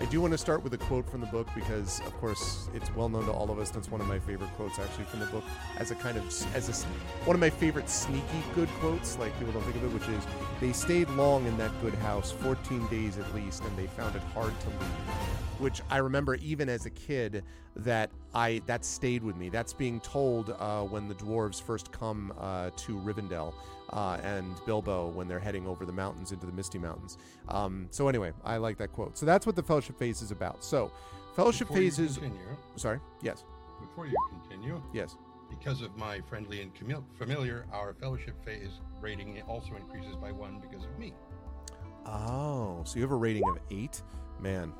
I do want to start with a quote from the book because, of course, it's well known to all of us. That's one of my favorite quotes, actually, from the book, as a kind of as a one of my favorite sneaky good quotes. Like people don't think of it, which is, "They stayed long in that good house, 14 days at least, and they found it hard to leave." Which I remember even as a kid that I that stayed with me. That's being told uh, when the dwarves first come uh, to Rivendell uh, and Bilbo when they're heading over the mountains into the Misty Mountains. Um, so anyway, I like that quote. So that's what the Fellowship Phase is about. So, Fellowship Before you Phase is. continue, Sorry. Yes. before you continue, Yes. because of my friendly and camil- familiar, our fellowship phase rating also increases by one because of me. Oh, so you have a rating of eight? Man,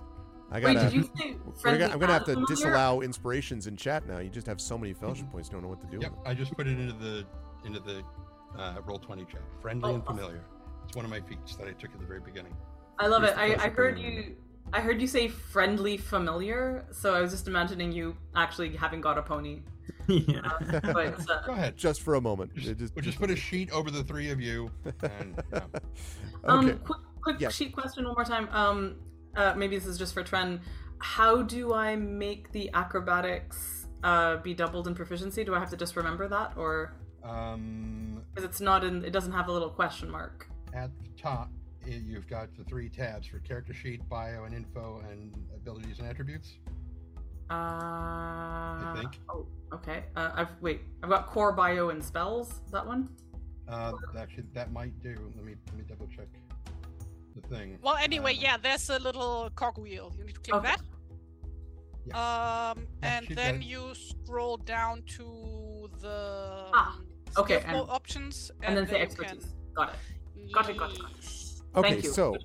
I gotta. did you say gonna, I'm gonna have to familiar? disallow inspirations in chat now. You just have so many fellowship points, don't know what to do Yep, with. I just put it into the into the uh, roll twenty chat. Friendly Oh, and awesome. familiar. It's one of my feats that I took at the very beginning. I love Who's it. I, I heard familiar? you. I heard you say friendly familiar, so I was just imagining you actually having got a pony. yeah. Uh, but uh, Go ahead. Just for a moment. Just, just- we'll just put a sheet over the three of you, and yeah. um, okay. quick, quick Yes. sheet question one more time. Um, uh, maybe this is just for Tren. How do I make the acrobatics uh, be doubled in proficiency? Do I have to just remember that, or um, because it's not in? It doesn't have a little question mark. at the top, i- you've got the three tabs for character sheet, bio, and info, and abilities and attributes. Uh, I think. Oh, okay. Uh, I've wait. I've got core bio and spells. That one. Uh, actually, that might do. Let me let me double check the thing. Well, anyway, Uh, yeah, there's a little cogwheel. You need to click Okay. that. Um, and then you scroll down to the Ah, um, okay, skill and- options, And, then say you expertise. Got it. Got it, got it, got it. Okay, Thank you. so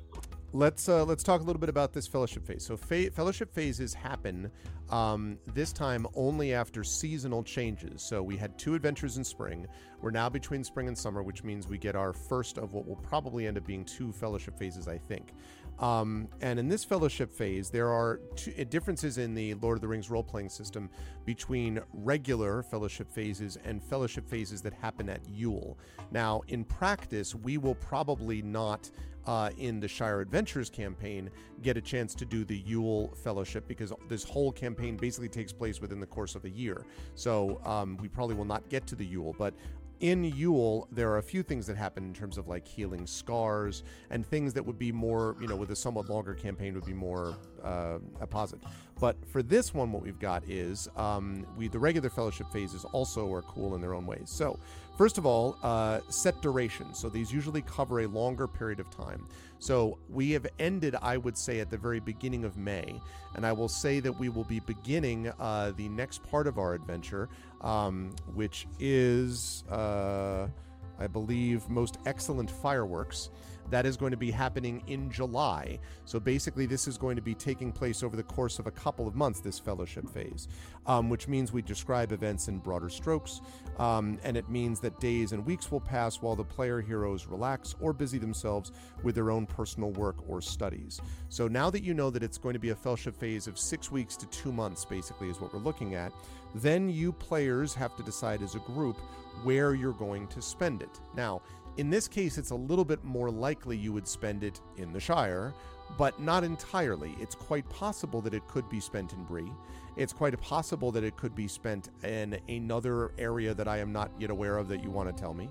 let's uh, let's talk a little bit about this fellowship phase. So fa- fellowship phases happen um, this time only after seasonal changes. So we had two adventures in spring. We're now between spring and summer, which means we get our first of what will probably end up being two fellowship phases, I think. Um, and in this fellowship phase, there are uh, differences in the Lord of the Rings role playing system between regular fellowship phases and fellowship phases that happen at Yule. Now, in practice, we will probably not uh, in the Shire Adventures campaign get a chance to do the Yule Fellowship because this whole campaign basically takes place within the course of a year. So um, we probably will not get to the Yule, but in Yule, there are a few things that happen in terms of like healing scars and things that would be more, you know, with a somewhat longer campaign would be more uh, a. But for this one, what we've got is um, we the regular fellowship phases also are cool in their own ways. So First of all, uh, set duration. So these usually cover a longer period of time. So we have ended, I would say, at the very beginning of May. And I will say that we will be beginning uh, the next part of our adventure, um, which is, uh, I believe, Most Excellent Fireworks. That is going to be happening in July. So basically, this is going to be taking place over the course of a couple of months, this fellowship phase, um, which means we describe events in broader strokes. Um, and it means that days and weeks will pass while the player heroes relax or busy themselves with their own personal work or studies. So now that you know that it's going to be a fellowship phase of six weeks to two months, basically, is what we're looking at, then you players have to decide as a group where you're going to spend it. Now, in this case, it's a little bit more likely you would spend it in the Shire, but not entirely. It's quite possible that it could be spent in Bree. It's quite possible that it could be spent in another area that I am not yet aware of that you want to tell me.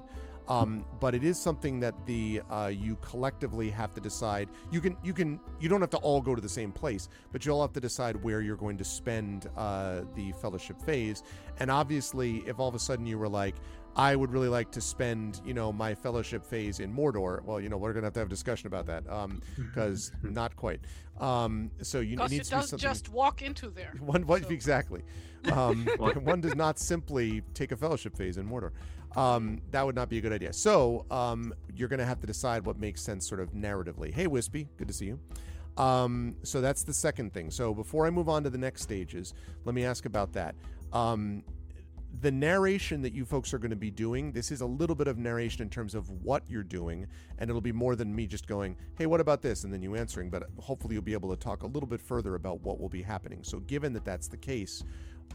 Um, but it is something that the uh, you collectively have to decide. You can you can you don't have to all go to the same place, but you'll have to decide where you're going to spend uh, the fellowship phase. And obviously, if all of a sudden you were like, I would really like to spend, you know, my fellowship phase in Mordor. Well, you know, we're gonna have to have a discussion about that because not quite. Um, so you it Because needs it to be something. just walk into there. One, one So- exactly. Um, one does not simply take a fellowship phase in Mordor. Um, that would not be a good idea. So um, you're going to have to decide what makes sense, sort of narratively. Hey, Wispy, good to see you. Um, so that's the second thing. So before I move on to the next stages, let me ask about that. Um, the narration that you folks are going to be doing, this is a little bit of narration in terms of what you're doing, and it'll be more than me just going, hey, what about this? And then you answering, but hopefully you'll be able to talk a little bit further about what will be happening. So, given that that's the case,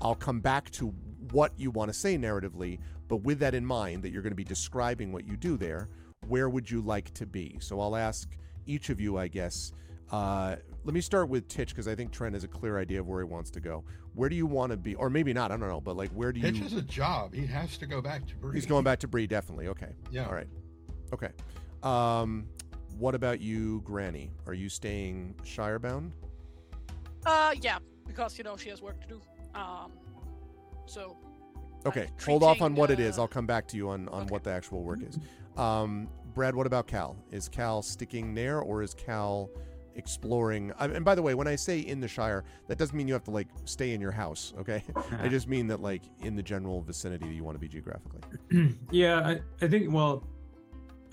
I'll come back to what you want to say narratively, but with that in mind, that you're going to be describing what you do there, where would you like to be? So, I'll ask each of you, I guess, Uh, let me start with Titch because I think Trent has a clear idea of where he wants to go. Where do you want to be, or maybe not? I don't know, but like, where do you? Hitch is a job. He has to go back to Bree. He's going back to Bree, definitely. Okay. Yeah. All right. Okay. Um, what about you, Granny? Are you staying Shire bound? Uh, yeah, because you know she has work to do. Um, so. Okay. I'm Hold off on treating, what it is. uh, I'll come back to you on on okay. what the actual work is. Um, Brad, what about Cal? Is Cal sticking there, or is Cal exploring? And by the way, when I say in the Shire, that doesn't mean you have to like stay in your house. Okay. I just mean that like in the general vicinity that you want to be geographically. yeah, I, I think well,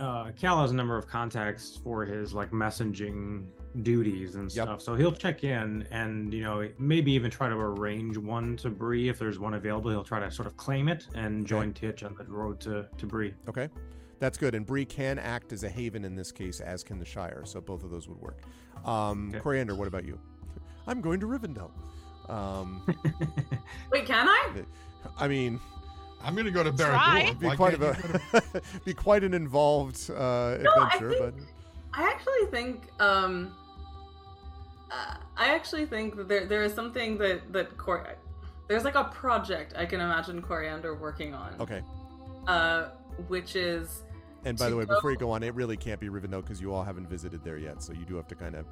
uh, Cal has a number of contacts for his like messaging duties and Yep. stuff. So he'll check in and you know maybe even try to arrange one to Bree if there's one available. He'll try to sort of claim it and join Titch on the road to to Bree. Okay, that's good. And Bree can act as a haven in this case, as can the Shire. So both of those would work. Um, Okay. Coriander, what about you? I'm going to Rivendell. Um, Wait, can I? I mean, I'm going to go to Try. Barad-dûr. be Why quite can't of you to- a be quite an involved uh, No, I adventure, but I actually think um uh, I actually think that there there is something that that Cor- there's like a project I can imagine Coriander working on. okay. Uh which is And by the way, go- before you go on, it really can't be Rivendell because you all haven't visited there yet. So you do have to kind of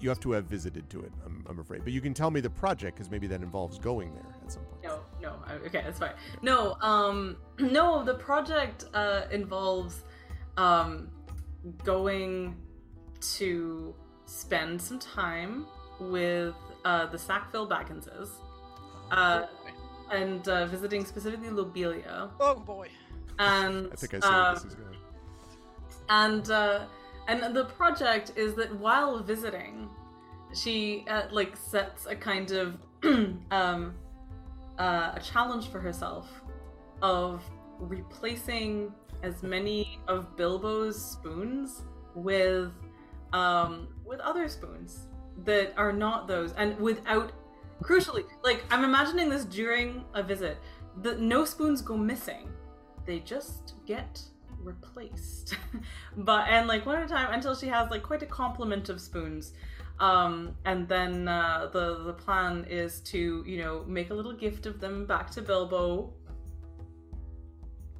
you have to have visited to it. I'm, I'm afraid, but you can tell me the project because maybe that involves going there at some point. no, no. I- Okay, that's fine. No, um no, the project uh involves um going to spend some time with uh the Sackville Bagginses. Uh and uh, visiting specifically Lobelia. Oh boy. And I think I see uh, where this is going. And uh, and the project is that while visiting, she uh, like sets a kind of um, uh, a challenge for herself of replacing as many of Bilbo's spoons with um, with other spoons that are not those, and without crucially, like I'm imagining this during a visit. that no spoons go missing; they just get replaced. but and like one at a time until she has like quite a complement of spoons. Um, and then uh, the the plan is to you know make a little gift of them back to Bilbo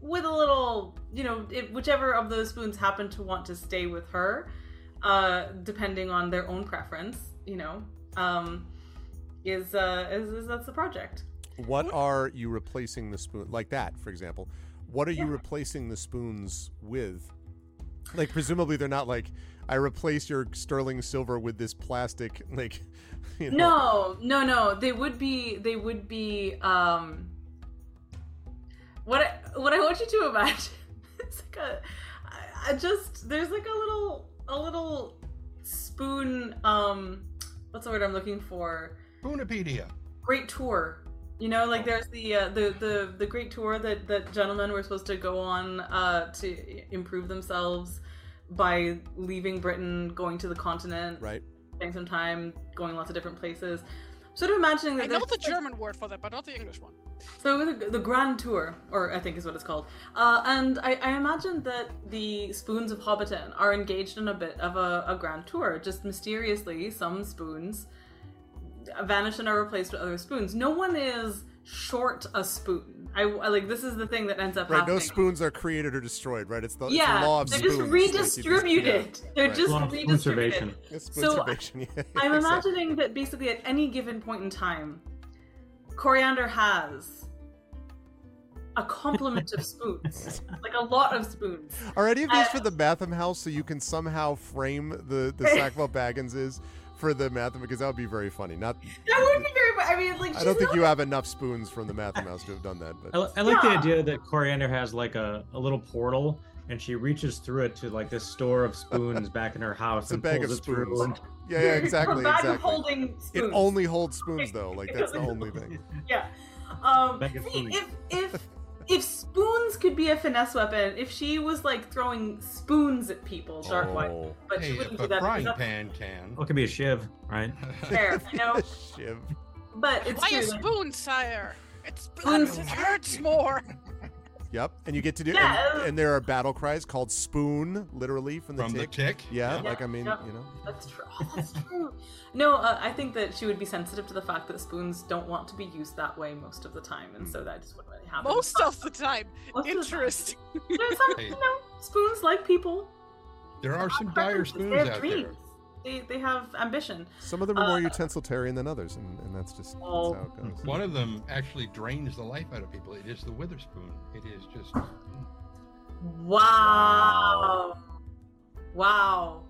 with a little you know it, whichever of those spoons happen to want to stay with her, uh, depending on their own preference. You know, um, is uh is, is that's the project. What are you replacing the spoon like that, for example? What are you replacing the spoons with? Like presumably they're not like I replace your sterling silver with this plastic like you know No, no, no. They would be. They would be. Um, what I, what I want you to imagine is like a. I, I just there's like a little a little spoon. Um, what's the word I'm looking for? Spoonopedia. Great tour. You know, like there's the uh, the the the great tour that that gentlemen were supposed to go on uh, to improve themselves by leaving Britain, going to the continent, right? spending some time going lots of different places. Sort of imagining that I know the German word for that, but not the English one. So the, the Grand Tour, or I think is what it's called, uh, and I, I imagine that the spoons of Hobbiton are engaged in a bit of a, a Grand Tour. Just mysteriously, some spoons vanish and are replaced with other spoons. No one is short a spoon. I, I- like this is the thing that ends up Right, happening. no spoons are created or destroyed, right? It's the, it's the law of they're spoons. just like, you just- redistributed. they're right. just Law of redistributed. conservation. It's So, yeah, I'm exactly. imagining that basically at any given point in time, Coriander has a complement of spoons, like a lot of spoons. Are any of these Uh, for the Mathom house so you can somehow frame the the Sackville Baggins is for the Mathom because that would be very funny. Not That would be very. I mean, like I don't think not- you have enough spoons from the Mathom house to have done that, but li- I like the idea that Coriander has like a, a little portal and she reaches through it to like this store of spoons back in her house It's a and bag pulls of it through. spoons. Yeah, yeah, Her exactly, bag of exactly. holding It only holds spoons though. Like that's the only thing. Yeah. Um, see, if if if spoons could be a finesse weapon, if she was like throwing spoons at people, Darkwhite, Oh, but she wouldn't if do a that. frying because pan can. oh, it could be a shiv, right? that's fair, you know. shiv. But it's Why true. a like- spoon, sire? It's blunt. It hurts more. Yep, and you get to do, Yeah. and, and there are battle cries called "spoon," literally from the From the tick. tick. Yeah, Yeah, like I mean, yeah. you know, That's true. Oh, that's true. No, uh, I think that she would be sensitive to the fact that spoons don't want to be used that way most of the time, and so that just wouldn't really happen. Most of the time. Most of the time. Interesting. There's some, Hey. you know, spoons like people. There are some dire Preferences, spoons they have out dreams. They, they have ambition. some of them are more Uh, utensilitarian than others, and, and that's just that's Oh. how it goes. One of them actually drains the life out of people. It is the witherspoon. It is just. Wow. Wow.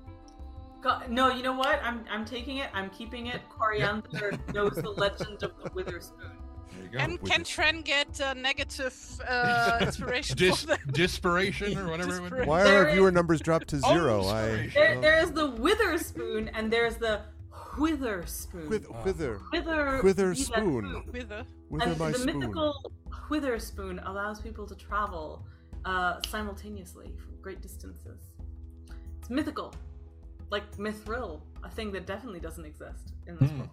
God, no, you know what? I'm I'm taking it. I'm keeping it. Coriander knows the legend of the Witherspoon. There you go. Can, we just- Tren get uh, negative uh, inspiration Dis- dispiration or whatever it would be. Why are our viewer is- numbers dropped to zero? I inspiration. There, there is the Witherspoon and there's the Witherspoon. with whither Wither. Witherspoon. with the... whither And my the spoon. mythical Witherspoon allows people to travel uh, simultaneously from great distances. It's mythical, like Mithril, a thing that definitely doesn't exist in this Hmm. world.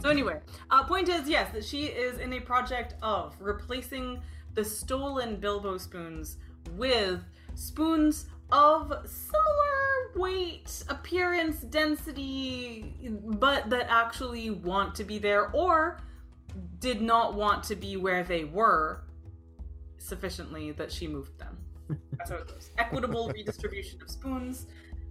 So anyway, uh, point is, yes, that she is in a project of replacing the stolen Bilbo spoons with spoons of similar weight, appearance, density, but that actually want to be there or did not want to be where they were sufficiently that she moved them. That's how it goes. Equitable redistribution of spoons,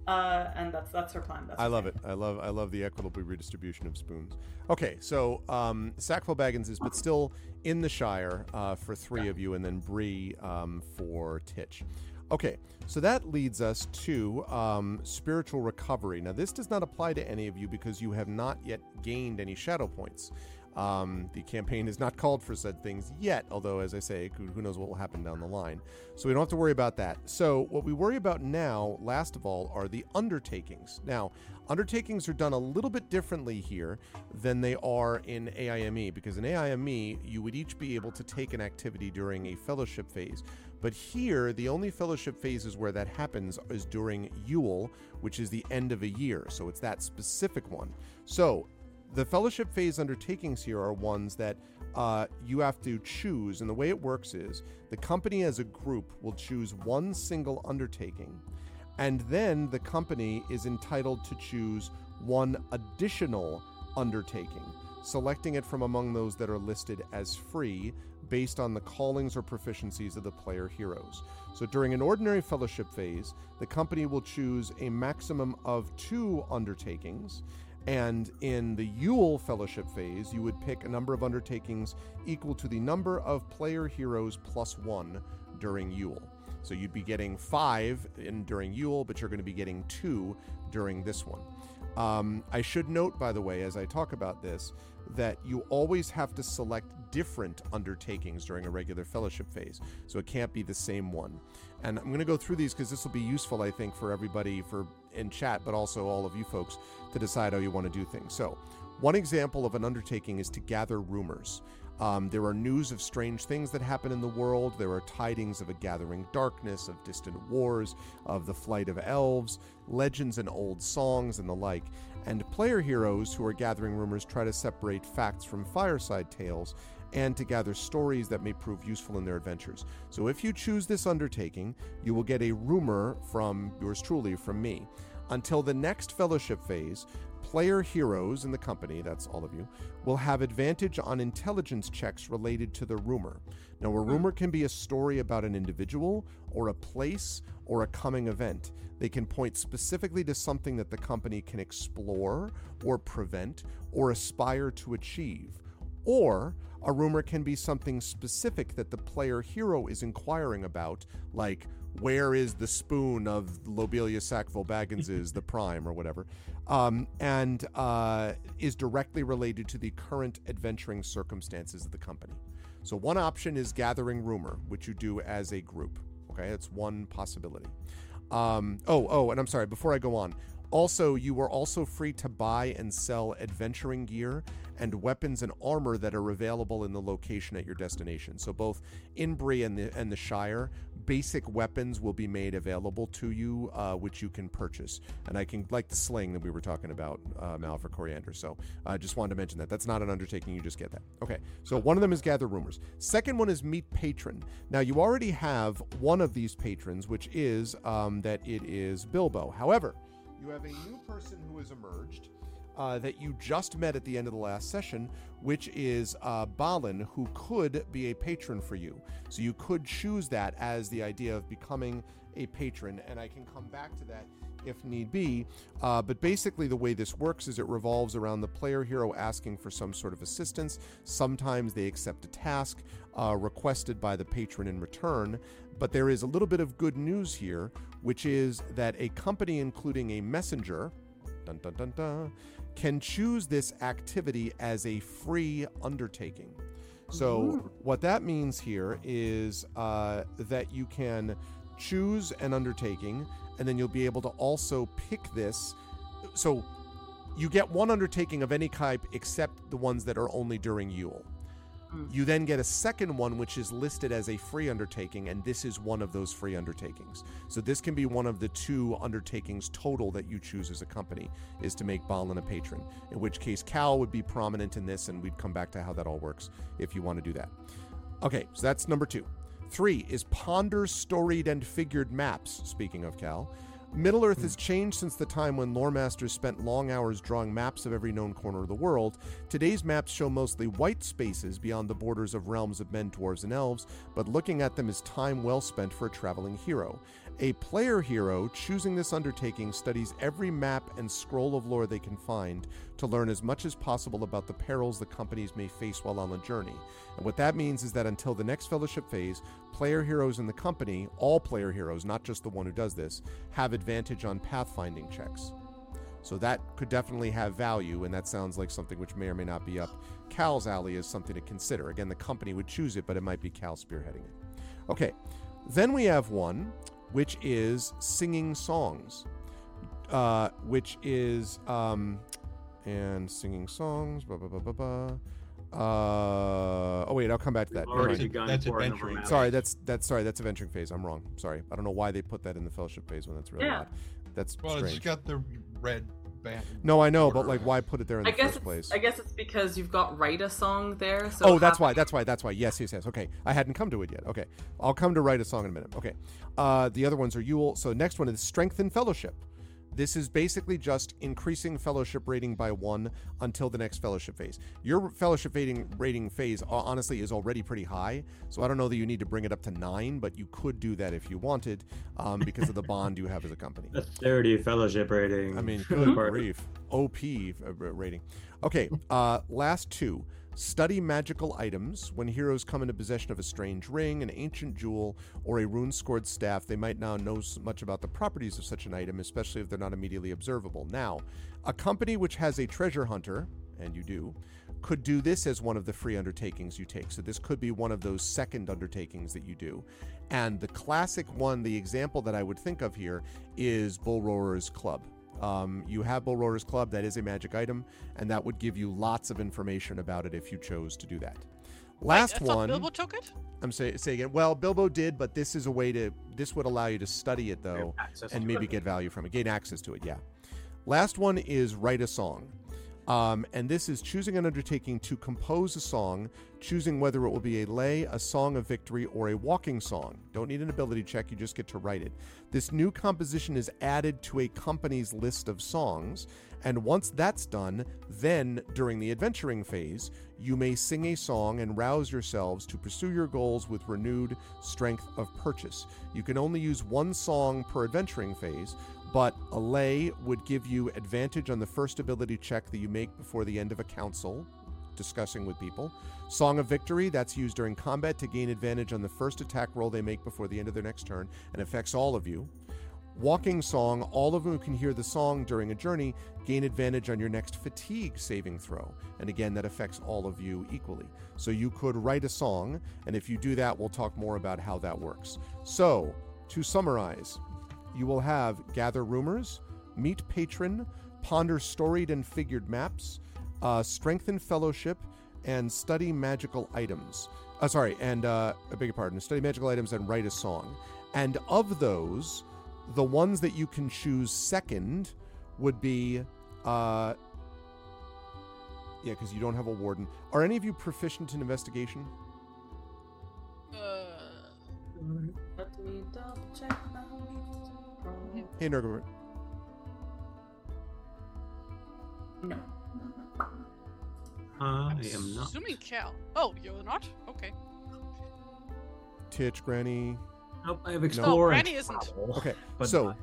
uh, and that's that's her plan. That's I love it. I love I love the equitable redistribution of spoons. Okay, so um, Sackville Bagginses, but still in the Shire uh, for three of you, and then Bree um, for Titch. Okay, so that leads us to um, spiritual recovery. Now, this does not apply to any of you because you have not yet gained any shadow points. Um, the campaign is not called for said things yet, although, as I say, who knows what will happen down the line. So we don't have to worry about that. So, what we worry about now, last of all, are the undertakings. Now, undertakings are done a little bit differently here than they are in AIME, because in AIME, you would each be able to take an activity during a fellowship phase. But here, the only fellowship phases where that happens is during Yule, which is the end of a year. So it's that specific one. So the fellowship phase undertakings here are ones that uh, you have to choose. And the way it works is the company as a group will choose one single undertaking. And then the company is entitled to choose one additional undertaking, selecting it from among those that are listed as free based on the callings or proficiencies of the player heroes. So during an ordinary fellowship phase, the company will choose a maximum of two undertakings. And in the Yule Fellowship phase, you would pick a number of undertakings equal to the number of player heroes plus one during Yule. So you'd be getting five in during Yule, but you're going to be getting two during this one. Um, I should note, by the way, as I talk about this, that you always have to select different undertakings during a regular fellowship phase. So it can't be the same one. And I'm going to go through these because this will be useful, I think, for everybody for in chat, but also all of you folks to decide how you want to do things. So, one example of an undertaking is to gather rumors. Um, there are news of strange things that happen in the world. There are tidings of a gathering darkness, of distant wars, of the flight of elves, legends and old songs, and the like. And player heroes who are gathering rumors try to separate facts from fireside tales and to gather stories that may prove useful in their adventures. So if you choose this undertaking, you will get a rumor from yours truly, from me. Until the next fellowship phase, player heroes in the company, that's all of you, will have advantage on intelligence checks related to the rumor. Now, a hmm. rumor can be a story about an individual, or a place, or a coming event. They can point specifically to something that the company can explore, or prevent, or aspire to achieve. Or a rumor can be something specific that the player hero is inquiring about, like where is the spoon of Lobelia Sackville Baggins's the prime or whatever, um, and uh, is directly related to the current adventuring circumstances of the company. So one option is gathering rumor, which you do as a group. Okay, that's one possibility. Um, oh, oh, and I'm sorry. Before I go on, also you are also free to buy and sell adventuring gear and weapons and armor that are available in the location at your destination. So both in Bree and the and the Shire, basic weapons will be made available to you, uh, which you can purchase. And I can like the sling that we were talking about, uh, Mal for Coriander. So I just wanted to mention that. That's not an undertaking. You just get that. Okay. So one of them is gather rumors. Second one is meet patron. Now you already have one of these patrons, which is um, that it is Bilbo. However, you have a new person who has emerged. Uh, that you just met at the end of the last session, which is uh, Balin, who could be a patron for you. So you could choose that as the idea of becoming a patron, and I can come back to that if need be. Uh, but basically, the way this works is it revolves around the player hero asking for some sort of assistance. Sometimes they accept a task uh, requested by the patron in return. But there is a little bit of good news here, which is that a company, including a messenger, dun dun dun dun, can choose this activity as a free undertaking. So, what that means here is uh, that you can choose an undertaking, and then you'll be able to also pick this. So, you get one undertaking of any type except the ones that are only during Yule. Mm. You then get a second one, which is listed as a free undertaking, and this is one of those free undertakings. So this can be one of the two undertakings total that you choose as a company, is to make Balin a patron. In which case, Cal would be prominent in this, and we'd come back to how that all works if you want to do that. Okay, so that's number two. Three is ponder storied and figured maps. Speaking of Cal, Middle Earth has hmm. changed since the time when lore masters spent long hours drawing maps of every known corner of the world. Today's maps show mostly white spaces beyond the borders of realms of men, dwarves, and elves, but looking at them is time well spent for a traveling hero. A player hero choosing this undertaking studies every map and scroll of lore they can find to learn as much as possible about the perils the companies may face while on the journey. And what that means is that until the next fellowship phase, player heroes in the company, all player heroes, not just the one who does this, have advantage on pathfinding checks. So that could definitely have value, and that sounds like something which may or may not be up Cal's alley is something to consider. Again, the company would choose it, but it might be Cal spearheading it. Okay, then we have one which is singing songs, uh, which is um, and singing songs. Blah, blah, blah, blah, blah. Uh, oh wait, I'll come back to that. Already mind. That's for adventuring. Sorry, that's that's sorry, that's adventuring phase. I'm wrong. Sorry, I don't know why they put that in the fellowship phase when that's really Yeah. odd. That's Well, it's strange. got the red band. No, I know, but like, why put it there in I the guess first place? I guess it's because you've got write a song there. So oh, that's having- why. That's why. That's why. Yes, yes, yes. Okay, I hadn't come to it yet. Okay, I'll come to write a song in a minute. Okay, uh, the other ones are Yule. So next one is Strength and Fellowship. This is basically just increasing fellowship rating by one until the next fellowship phase. Your fellowship rating rating phase, uh, honestly, is already pretty high. So I don't know that you need to bring it up to nine, but you could do that if you wanted, um, because of the bond you have as a company. A 30 fellowship rating. I mean, good grief. OP uh, rating. Okay, uh, last two. Study magical items. When heroes come into possession of a strange ring, an ancient jewel, or a rune scored staff, they might now know much about the properties of such an item, especially if they're not immediately observable. Now, a company which has a treasure hunter, and you do, could do this as one of the free undertakings you take. So this could be one of those second undertakings that you do. And the classic one, the example that I would think of here is Bull Roarer's Club. Um, you have Bull Roarer's Club, that is a magic item, and that would give you lots of information about it if you chose to do that. Last I thought one, Bilbo took it. I'm say, saying it. Well, Bilbo did, but this is a way to. This would allow you to study it though, and maybe it. get value from it, gain access to it. Yeah. Last one is write a song. Um, and this is choosing an undertaking to compose a song, choosing whether it will be a lay, a song of victory, or a walking song. Don't need an ability check, you just get to write it. This new composition is added to a company's list of songs, and once that's done, then during the adventuring phase, you may sing a song and rouse yourselves to pursue your goals with renewed strength of purchase. You can only use one song per adventuring phase, but a lay would give you advantage on the first ability check that you make before the end of a council discussing with people. Song of Victory, that's used during combat to gain advantage on the first attack roll they make before the end of their next turn and affects all of you. Walking Song, all of whom can hear the song during a journey gain advantage on your next fatigue saving throw. And again, that affects all of you equally. So you could write a song, and if you do that, we'll talk more about how that works. So, to summarize, you will have gather rumors, meet patron, ponder storied and figured maps, uh, strengthen fellowship, and study magical items. Uh, sorry, and uh, I beg your pardon. Study magical items and write a song. And of those, the ones that you can choose second would be, uh, yeah, because you don't have a warden. Are any of you proficient in investigation? Uh, Let me double check. Hey, Nurgle. No. I am not. Assuming Cal. Oh, you're not? Okay. Titch, Granny. Nope, I have explored. and Granny isn't. Okay, but so-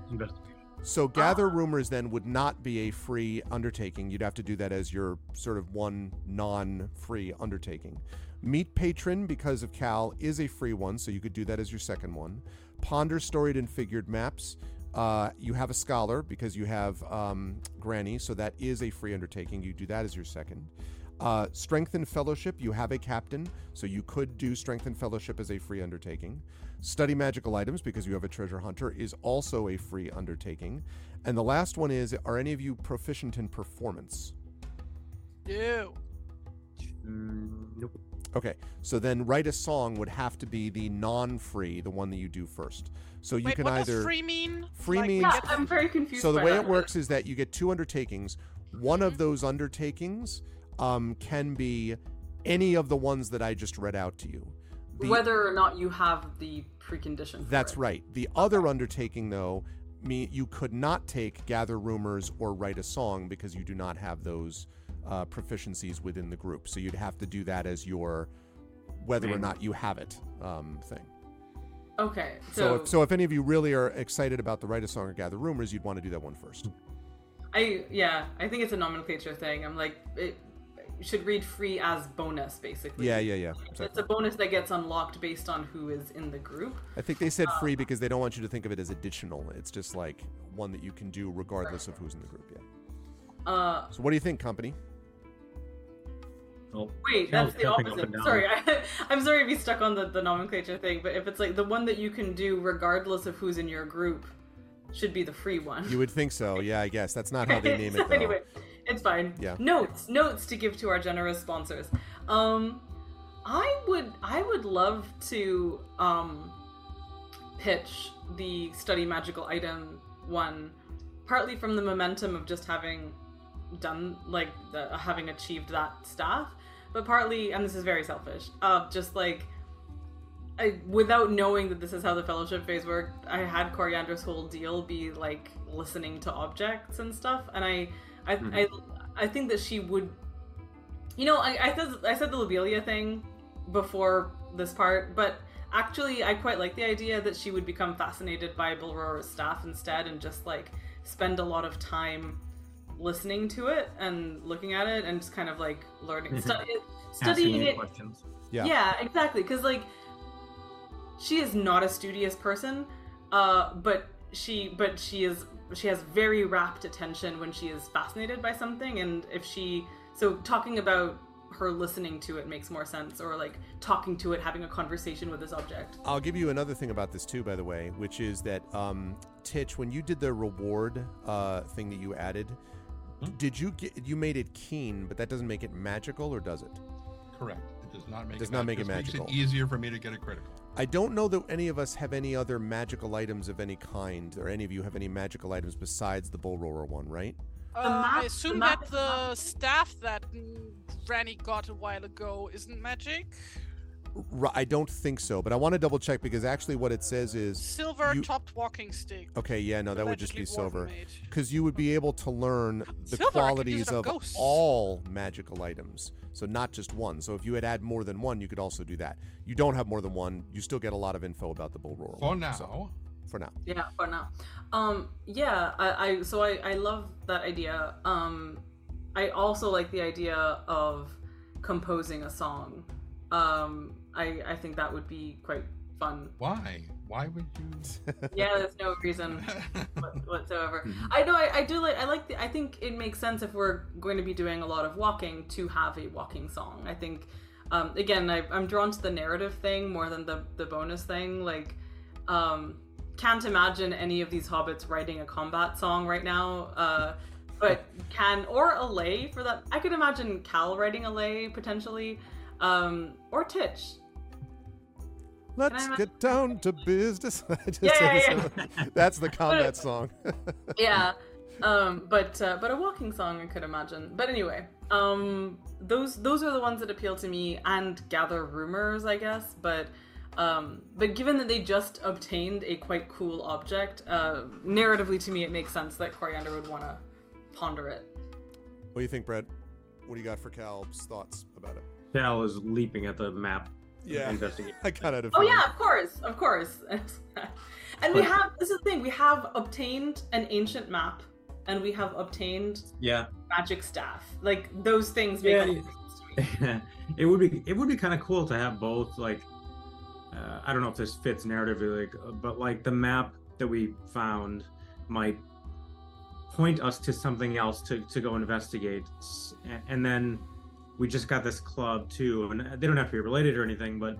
So gather rumors then would not be a free undertaking. You'd have to do that as your sort of one non-free undertaking. Meet patron because of Cal is a free one, so you could do that as your second one. Ponder storied and figured maps. Uh, you have a scholar because you have um, Granny, so that is a free undertaking. You do that as your second. Uh, strengthen fellowship. You have a captain, so you could do strengthen fellowship as a free undertaking. Study magical items because you have a treasure hunter is also a free undertaking. And the last one is are any of you proficient in performance? No. Mm, nope. Okay, so then write a song would have to be the non-free, the one that you do first. So you Wait, can what either does free mean? Free Like, means- Yeah, I'm very confused. So the way that. it works is that you get two undertakings. One of those undertakings um, can be any of the ones that I just read out to you. The- whether or not you have the precondition. That's right. The other undertaking, though, me you could not take gather rumors or write a song because you do not have those uh, proficiencies within the group. So you'd have to do that as your whether or not you have it um, thing. Okay, So, so, if, so if any of you really are excited about the write a song or gather rumors, you'd want to do that one first. I yeah, I think it's a nomenclature thing. I'm like it should read free as bonus basically. Yeah, yeah, yeah. It's a bonus that gets unlocked based on who is in the group. I think they said free because they don't want you to think of it as additional. It's just like one that you can do regardless of who's in the group. Yeah. Uh, So what do you think, company? Oh, wait, that's the opposite. Sorry, I, I'm sorry to be stuck on the, the nomenclature thing, but if it's like the one that you can do regardless of who's in your group, should be the free one. You would think so. Yeah, I guess that's not how they name So it. Though. anyway, it's fine. Yeah. Notes, notes to give to our generous sponsors. Um, I would, I would love to um, pitch the study magical item one, partly from the momentum of just having done like the, having achieved that staff, but partly, and this is very selfish, of just like. I, without knowing that this is how the fellowship phase worked, I had Coriander's whole deal be like listening to objects and stuff, and I, I, Mhm. I, I think that she would, you know, I, I said I said the Lobelia thing before this part, but actually, I quite like the idea that she would become fascinated by Bull Roarer's staff instead, and just like spend a lot of time listening to it and looking at it and just kind of like learning, stu- studying it questions. Yeah. yeah, exactly. Because like, she is not a studious person, uh, but she but she is she has very rapt attention when she is fascinated by something, and if she so talking about her listening to it makes more sense, or like talking to it, having a conversation with this object. I'll give you another thing about this too, by the way, which is that um, Titch, when you did the reward uh, thing that you added, Hmm? did you get you made it keen, but that doesn't make it magical, or does it? Correct. It does not make Does it not mag- make it just makes magical. it easier for me to get a critical. I don't know that any of us have any other magical items of any kind, or any of you have any magical items besides the bull roarer one, right? Uh, map- I assume map that is the staff that Granny got a while ago isn't magic. R- I don't think so, but I want to double check because actually what it says is Silver You- topped walking stick. okay, yeah, no, that would just be silver. because you would be able to learn the Silver, I could use qualities of ghosts. all magical items so not just one so if you had add more than one you could also do that you don't have more than one you still get a lot of info about the bull roar For one, now, so- for now Yeah, for now. Um, yeah, I, I so I, I love that idea. Um, I also like the idea of composing a song. Um, I I think that would be quite fun. why? Why would you? Yeah, there's no reason whatsoever. Mm-hmm. I know I, I do like I like the I think it makes sense if we're going to be doing a lot of walking to have a walking song. I think um, again I, I'm drawn to the narrative thing more than the the bonus thing. Like um, can't imagine any of these hobbits writing a combat song right now. Uh, but can or a lay for that. I could imagine Cal writing a lay potentially, um, or Titch. Let's get down to business. Just Yeah, said yeah, That's the combat song. yeah um but uh, but a walking song i could imagine but anyway um those those are the ones that appeal to me and gather rumors i guess but um but given that they just obtained a quite cool object uh narratively to me it makes sense that coriander would want to ponder it what do you think, Brett? What do you got for Cal's thoughts about it? Cal is leaping at the map. Yeah. Investigate. I got it. oh yeah of course of course and we have this is the thing we have obtained an ancient map and we have obtained Yeah. magic staff like those things make Yeah, yeah. of sense to me. it would be it would be kind of cool to have both like uh, I don't know if this fits narratively like uh, but like the map that we found might point us to something else to, to go investigate and then we just got this club too and they don't have to be related or anything but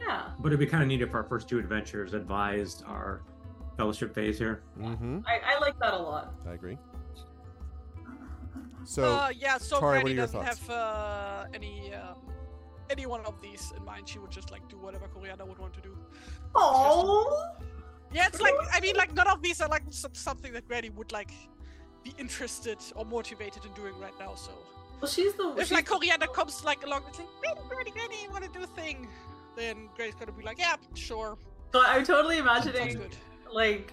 yeah but it'd be kind of neat if our first two adventures advised our fellowship phase here Mm-hmm. I, I like that a lot. I agree. So uh, yeah, so Tari, what Granny are your doesn't thoughts? have uh, any um, any one of these in mind. She would just like do whatever Coriander would want to do. Oh, Yeah, it's like I mean, like none of these are like some, something that Granny would like be interested or motivated in doing right now. So well, she's the. if she's like the- Coriander comes like along and saying, "Granny, Granny, Granny, want to do a thing," then Granny's gonna be like, "Yeah, sure, so I'm totally imagining like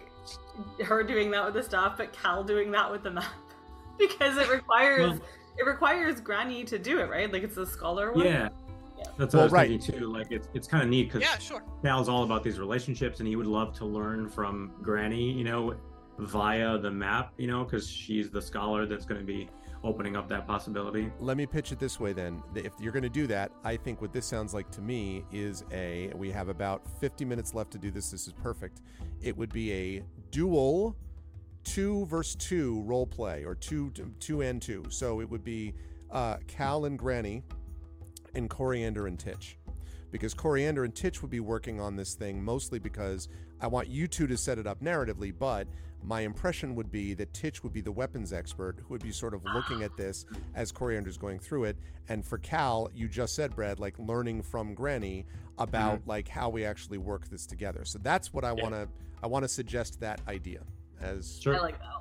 her doing that with the staff, but Cal doing that with the map because it requires Well- it requires Granny to do it, right? Like it's a scholar one. yeah Yeah. that's what Well, I was right. thinking too like it's, it's kind of neat because Yeah, sure. Cal's all about these relationships, and he would love to learn from Granny, you know, via the map, you know, because she's the scholar that's going to be opening up that possibility. let me pitch it this way then. If you're going to do that, I think what this sounds like to me is a. We have about 50 minutes left to do this. This is perfect. It would be a dual two versus two role play or two two and two. So it would be uh, Cal and Granny and Coriander and Titch. Because Coriander and Titch would be working on this thing mostly because I want you two to set it up narratively, but my impression would be that Titch would be the weapons expert who would be sort of looking at this as Coriander's going through it. And for Cal, you just said, Brad, like learning from Granny about mm-hmm. like how we actually work this together. So that's what I Yeah. want to I want to suggest that idea as Sure. I like that a lot. okay.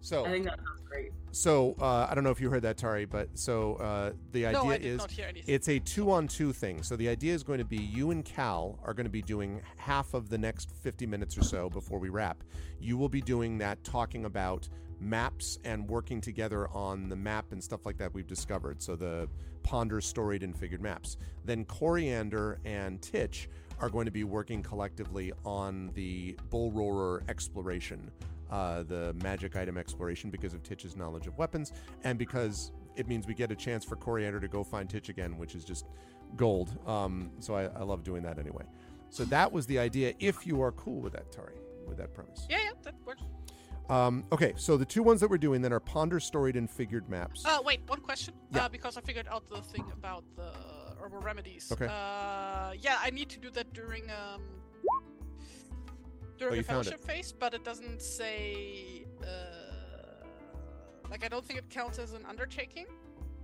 So I think that sounds great. so uh, I don't know if you heard that, Tari, but so uh, the idea no, I did is not hear anything. it's a two on two thing. So the idea is going to be you and Cal are going to be doing half of the next 50 minutes or so before we wrap. You will be doing that, talking about maps and working together on the map and stuff like that we've discovered. So the ponder, storied, and figured maps. Then Coriander and Titch are going to be working collectively on the Bull Roarer exploration uh, the magic item exploration because of Titch's knowledge of weapons, and because it means we get a chance for Coriander to go find Titch again, which is just gold. Um, so I, I love doing that anyway. So that was the idea. If you are cool with that, Tari, with that premise. yeah, yeah, that works. Um, okay, so the two ones that we're doing then are ponder, storied, and figured maps. Uh, wait, one question. Yeah. Uh, because I figured out the thing about the herbal remedies. Okay. Uh, yeah, I need to do that during um during Oh, the you found it. fellowship phase, but it doesn't say. Uh, like I don't think it counts as an undertaking.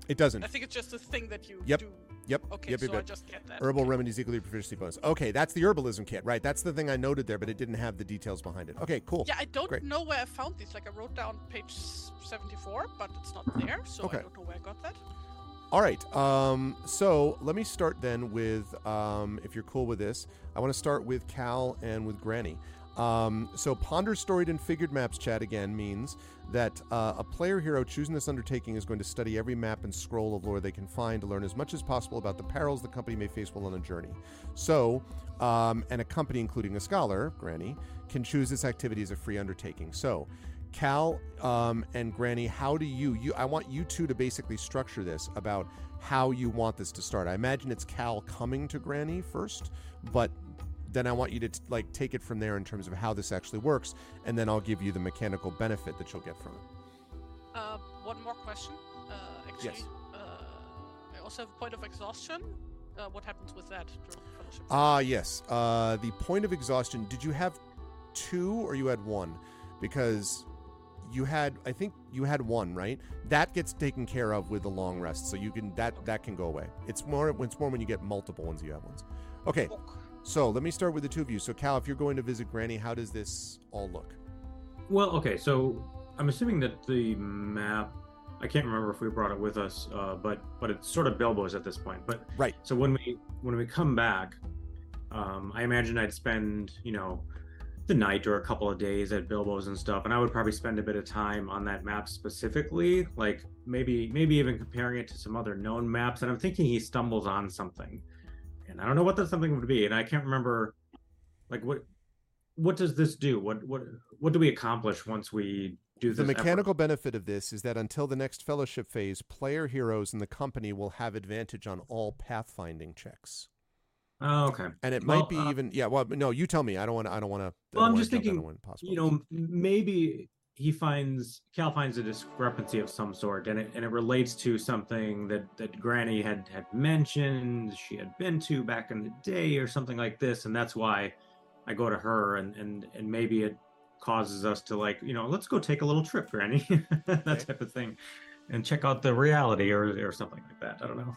it doesn't. I think it's just a thing that you Yep. do. Yep. Okay, yep, so yep, I just get that. Herbal okay. remedies equally proficiency bonus. Okay, that's the herbalism kit, right? That's the thing I noted there, but it didn't have the details behind it. Okay, cool. Yeah, I don't Great. know where I found these. Like I wrote down page seventy-four, but it's not there, so Okay. I don't know where I got that. All right. Um, so let me start then with, um, if you're cool with this, I want to start with Cal and with Granny. Um, so ponder storied and figured maps chat again means that uh, a player hero choosing this undertaking is going to study every map and scroll of lore they can find to learn as much as possible about the perils the company may face while on a journey. So, um, and a company, including a scholar, Granny, can choose this activity as a free undertaking. So, Cal um, and Granny, how do you, you? I want you two to basically structure this about how you want this to start. I imagine it's Cal coming to Granny first, but then I want you to t- like take it from there in terms of how this actually works, and then I'll give you the mechanical benefit that you'll get from it. Uh, one more question. Uh, actually, Yes. uh, I also have a point of exhaustion. Uh, what happens with that? Ah, yes. Uh, the point of exhaustion. Did you have two or you had one? Because you had I think you had one right. That gets taken care of with the long rest, so you can that that can go away. It's more it's more when you get multiple ones you have ones. Okay, Ok. So let me start with the two of you. So Cal, if you're going to visit Granny, how does this all look? Well, okay, so I'm assuming that the map. I can't remember if we brought it with us, uh, but but it's sort of Bilbo's at this point. But Right. So when we when we come back, um, I imagine I'd spend you know the night or a couple of days at Bilbo's and stuff, and I would probably spend a bit of time on that map specifically, like maybe maybe even comparing it to some other known maps. And I'm thinking he stumbles on something, and I don't know what that something would be, and I can't remember like what what does this do? What what what do we accomplish once we do this? The effort? mechanical benefit of this is that until the next fellowship phase, player heroes in the company will have advantage on all pathfinding checks. Oh, okay. And it Well, might be uh, even yeah, well no, you tell me. I don't want to I don't want to Well, I'm just thinking, You know, maybe he finds Cal finds a discrepancy of some sort, and it and it relates to something that that Granny had had mentioned she had been to back in the day, or something like this, and that's why I go to her, and and and maybe it causes us to like, you know, let's go take a little trip, Granny, that Okay. type of thing, and check out the reality, or or something like that. I don't know.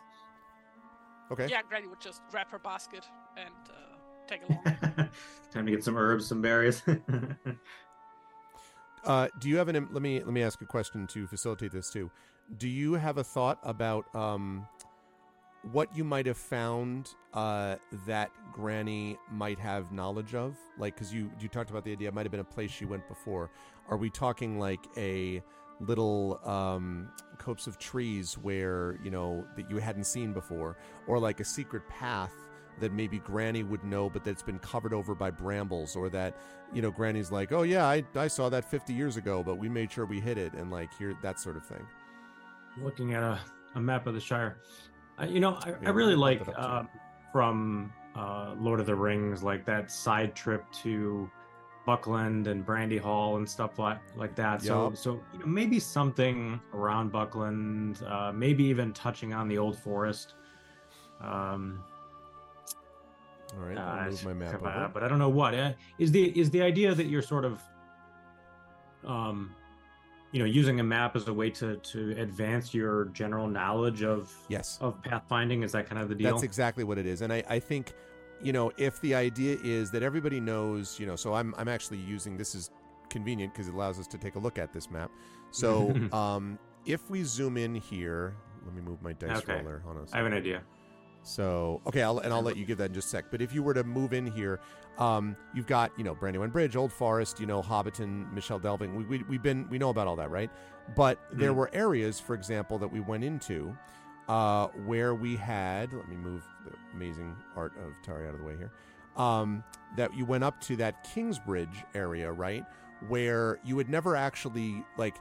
Okay. Yeah, Granny would just grab her basket and uh, take along. Time to get some herbs, some berries. Uh, do you have an? Let me let me ask a question to facilitate this too. Do you have a thought about um, what you might have found uh, that Granny might have knowledge of? Like, because you you talked about the idea it might have been a place she went before. Are we talking like a little um, copse of trees where you know that you hadn't seen before, or like a secret path? That maybe Granny would know, but that's been covered over by brambles, or that you know, Granny's like, "Oh yeah, I, I saw that 50 years ago, but we made sure we hit it," and like here that sort of thing. looking at a, a map of the Shire. I, you know, I, Yeah, I really like put that up too. um, from uh, Lord of the Rings, like that side trip to Buckland and Brandy Hall and stuff like like that. So, Yup. so you know, maybe something around Buckland, uh, maybe even touching on the old forest. Um, All right, uh, move my map uh, but I don't know what uh, is the is the idea that you're sort of, um, you know, using a map as a way to to advance your general knowledge of Yes, of pathfinding. Is that kind of the deal? that's exactly what it is, and I, I think, you know, if the idea is that everybody knows, you know, so I'm I'm actually using this is convenient because it allows us to take a look at this map. So, um, if we zoom in here, let me move my dice Okay. roller. Hold on. a I have an idea. So okay, I'll, and I'll let you give that in just a sec. But if you were to move in here, um, you've got you know Brandywine Bridge, Old Forest, you know Hobbiton, Michel Delving. We, we we've been we know about all that, right? But there Mhm. were areas, for example, that we went into uh, where we had. Let me move the amazing art of Tari out of the way here. Um, that you went up to that Kingsbridge area, right? Where you had never actually like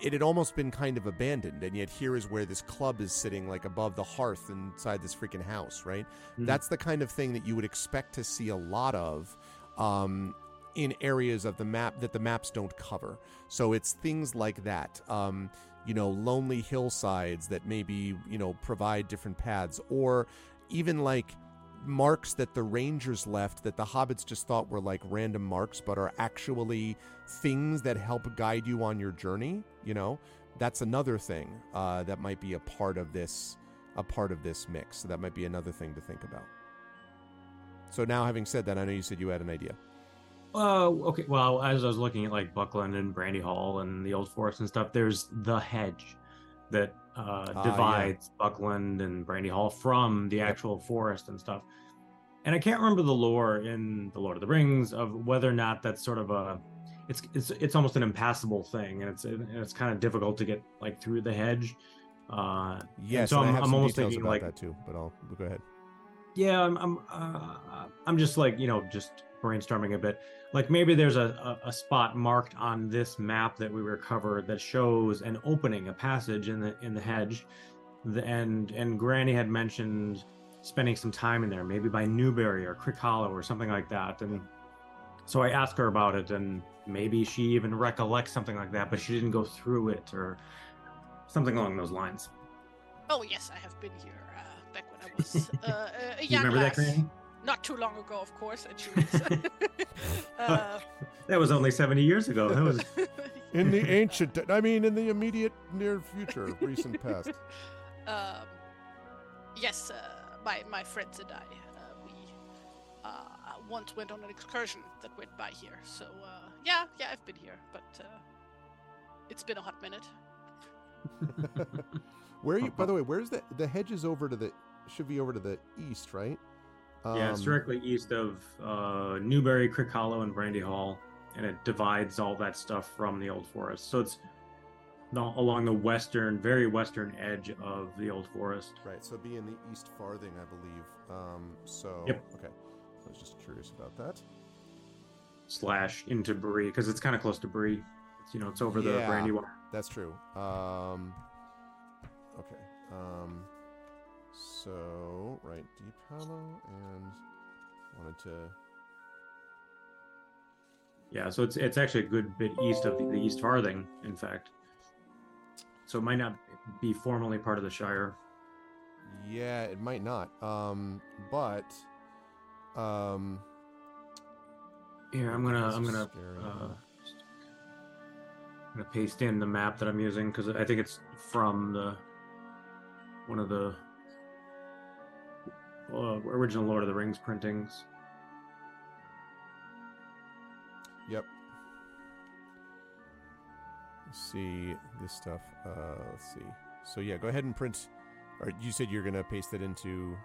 it had almost been kind of abandoned and yet here is where this club is sitting like above the hearth inside this freaking house right? Mhm. that's the kind of thing that you would expect to see a lot of um, in areas of the map that the maps don't cover. So it's things like that um, you know lonely hillsides that maybe you know provide different paths or even like marks that the rangers left that the hobbits just thought were like random marks but are actually things that help guide you on your journey you know that's another thing uh, that might be a part of this a part of this mix so that might be another thing to think about so now having said that i know you said you had an idea Oh, okay. Well, as I was looking at like Buckland and Brandy Hall and the Old Forest and stuff, there's the hedge that uh, Ah, yeah. divides Buckland and Brandy Hall from the actual forest and stuff. And I can't remember the lore in the Lord of the Rings of whether or not that's sort of a it's it's it's almost an impassable thing, and it's and it's kind of difficult to get like through the hedge. Uh, yes so I'm- i have I'm some almost details thinking, about like- that too but i'll go ahead. Yeah i'm i'm uh, i'm just like you know just brainstorming a bit. Like maybe there's a, a, a spot marked on this map that we recovered that shows an opening a passage in the in the hedge. The, and and granny had mentioned spending some time in there maybe by Newbury or Crickhollow or something like that and so i asked her about it and maybe she even recollects something like that but she didn't go through it or something along those lines Oh yes, I have been here uh, back when I was uh, a you young remember lass. that granny Not too long ago, of course. And she was, uh, that was only 70 years ago that was In the ancient, I mean, in the immediate near future, recent past. Um, yes, uh, my my friends and I, uh, we uh, once went on an excursion that went by here. So uh, yeah, yeah, I've been here, but uh, it's been a hot minute. Where are you? By the way, where's the the hedge is over to the should be over to the east, right? yeah, it's Um, directly east of uh, Newbury, Crick Hollow, and Brandy Hall, and it divides all that stuff from the Old Forest. So it's no, along the western, very western edge of the Old Forest. Right, so it'd be in the east farthing, I believe. Um, so Yep. okay, I was just curious about that. Slash into Bree because it's kind of close to Bree. It's you know it's over the Yeah. Brandy Water. That's true. Um, okay. Um, so right, Deep Hollow, and wanted to. Yeah, so it's it's actually a good bit east of the, the East Farthing, in fact. So it might not be formally part of the Shire. Yeah, it might not. Um, but um, Here, I'm gonna I'm gonna uh, I'm gonna paste in the map that I'm using because I think it's from the one of the uh, original Lord of the Rings printings. Yep. Let's see this stuff. Uh, let's see. So yeah, go ahead and print. Or you said you're gonna paste it into.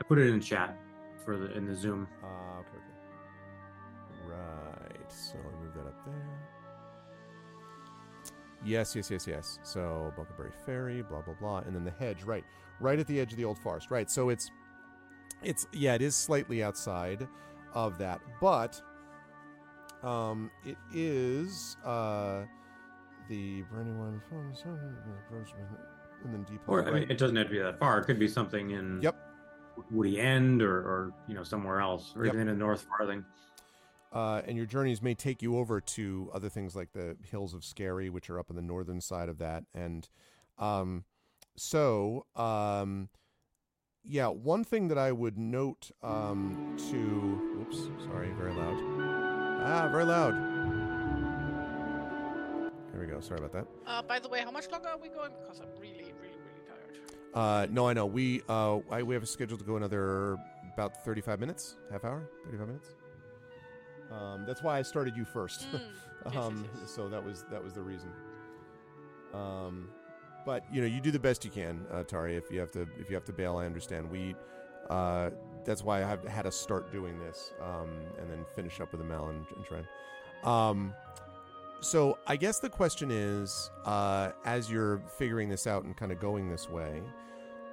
I put it in chat for the in the Zoom. Uh, okay, okay. Right. So I'll move that up there. Yes, yes, yes, yes. So Bucklebury Ferry, blah blah blah, and then the hedge, right, right at the edge of the old forest, right. So it's, it's yeah, it is slightly outside of that, but, um, it is uh, the Brandywine and then deep. Or I mean, it doesn't have to be that far. It could be something in Yep. Woody End or, or you know somewhere else, or Yep. even in North Farthing. Uh, and your journeys may take you over to other things like the hills of Scary, which are up on the northern side of that. And um, so, um, yeah, one thing that I would note um, to, oops, sorry, very loud. Ah, very loud. There we go. Sorry about that. Uh, by the way, how much longer are we going? Because I'm really, really, really tired. Uh, no, I know. We uh, I, we have a schedule to go another about thirty-five minutes, half hour, thirty-five minutes. Um, that's why I started you first. Mm, yes, yes, um, yes. so that was that was the reason. Um, but you know, you do the best you can, uh, Tari. If you have to, if you have to bail, I understand. We, uh, that's why I have had to start doing this, um, and then finish up with Amal and, and Tren. Um, so I guess the question is, uh, as you're figuring this out and kind of going this way,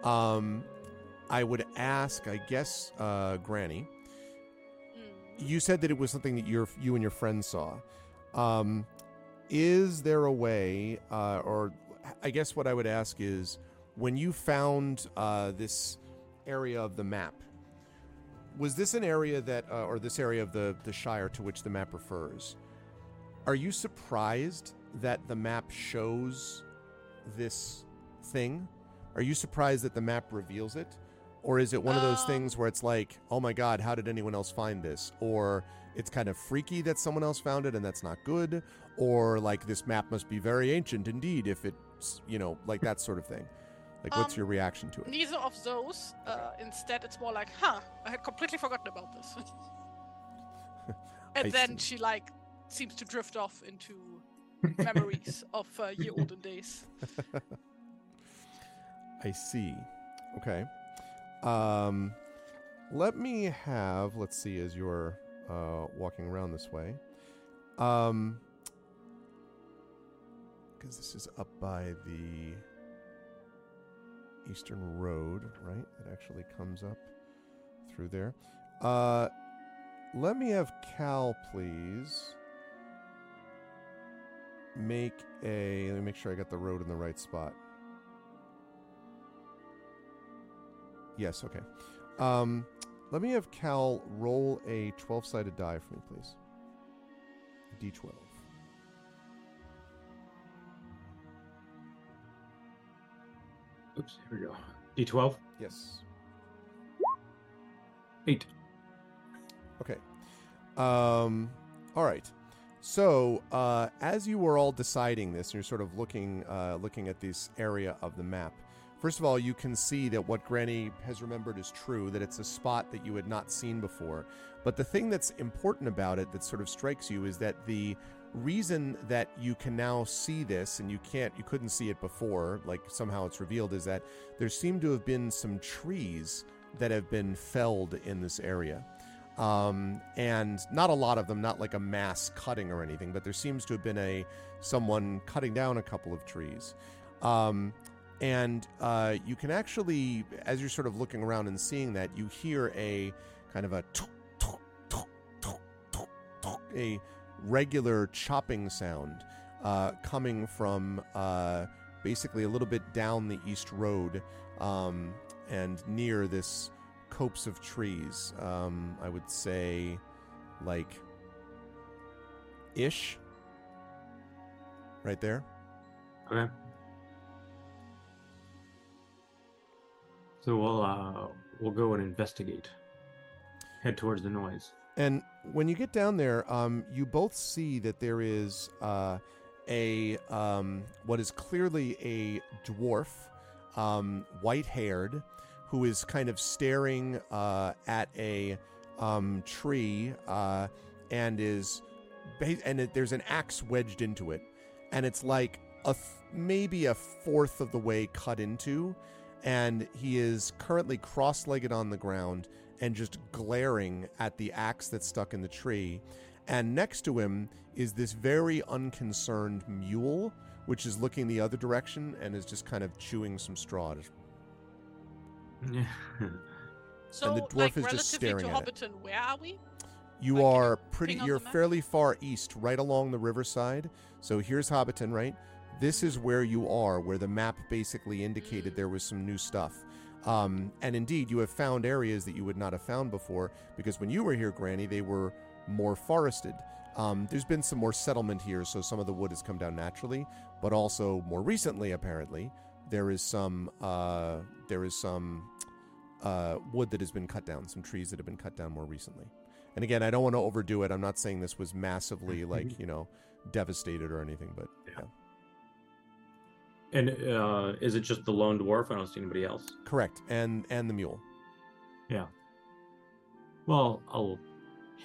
um, I would ask, I guess, uh, Granny Mm. you said that it was something that your you and your friends saw. Um, is there a way, uh, or I guess what I would ask is, when you found uh, this area of the map, was this an area that, uh, or this area of the the Shire to which the map refers? Are you surprised that the map shows this thing? Are you surprised that the map reveals it? Or is it one of those Um, things where it's like, oh my god, how did anyone else find this? Or it's kind of freaky that someone else found it and that's not good? Or like this map must be very ancient indeed if it's, you know, like that sort of thing. Like, what's Um, your reaction to it? Neither of those. Uh, instead, it's more like, huh, I had completely forgotten about this. and I then see. she like seems to drift off into memories of uh, ye olden days. I see. Okay. Um, let me have. Let's see. As you're uh, walking around this way, um, because this is up by the Eastern Road, right? It actually comes up through there. Uh, let me have Cal, please. Make a. Let me make sure I got the road in the right spot. Yes, okay. Um, let me have Cal roll a 12 sided die for me, please. D12. Oops, here we go. D12, Yes. eight. Okay. Um, all right. So, uh, as you were all deciding this, you're sort of looking uh, looking at this area of the map. First of all, you can see that what Granny has remembered is true, that it's a spot that you had not seen before. But the thing that's important about it that sort of strikes you is that the reason that you can now see this and you can't you couldn't see it before, like somehow it's revealed is that there seem to have been some trees that have been felled in this area. Um, and not a lot of them, not like a mass cutting or anything, but there seems to have been a someone cutting down a couple of trees. Um, and uh, you can actually, as you're sort of looking around and seeing that, you hear a kind of a a regular chopping sound uh, coming from uh, basically a little bit down the east road um, and near this copse of trees. Um, I would say, like, ish, right there. Okay. So we'll uh we'll go and investigate. Head towards the noise. And when you get down there, um, you both see that there is uh, a um, what is clearly a dwarf, um, white-haired, who is kind of staring uh, at a um, tree uh, and is and it, there's an axe wedged into it, and it's like a th- maybe a fourth of the way cut into, and he is currently cross-legged on the ground and just glaring at the axe that's stuck in the tree. And next to him is this very unconcerned mule, which is looking the other direction and is just kind of chewing some straw. Just- So, the dwarf like, is just staring to at it. Hobbiton, where are we? You Like, are pretty. You're fairly far east, right along the riverside. So here's Hobbiton, right? This is where you are, where the map basically indicated Mm. there was some new stuff. Um, and indeed, you have found areas that you would not have found before because when you were here, Granny, they were more forested. Um, there's been some more settlement here, so some of the wood has come down naturally. But also, more recently, apparently, there is some uh, there is some uh, wood that has been cut down, some trees that have been cut down more recently. And again, I don't want to overdo it. I'm not saying this was massively like you know devastated or anything, but yeah. and uh is it just the lone dwarf? I don't see anybody else. correct. And and the mule. Yeah. Well, I'll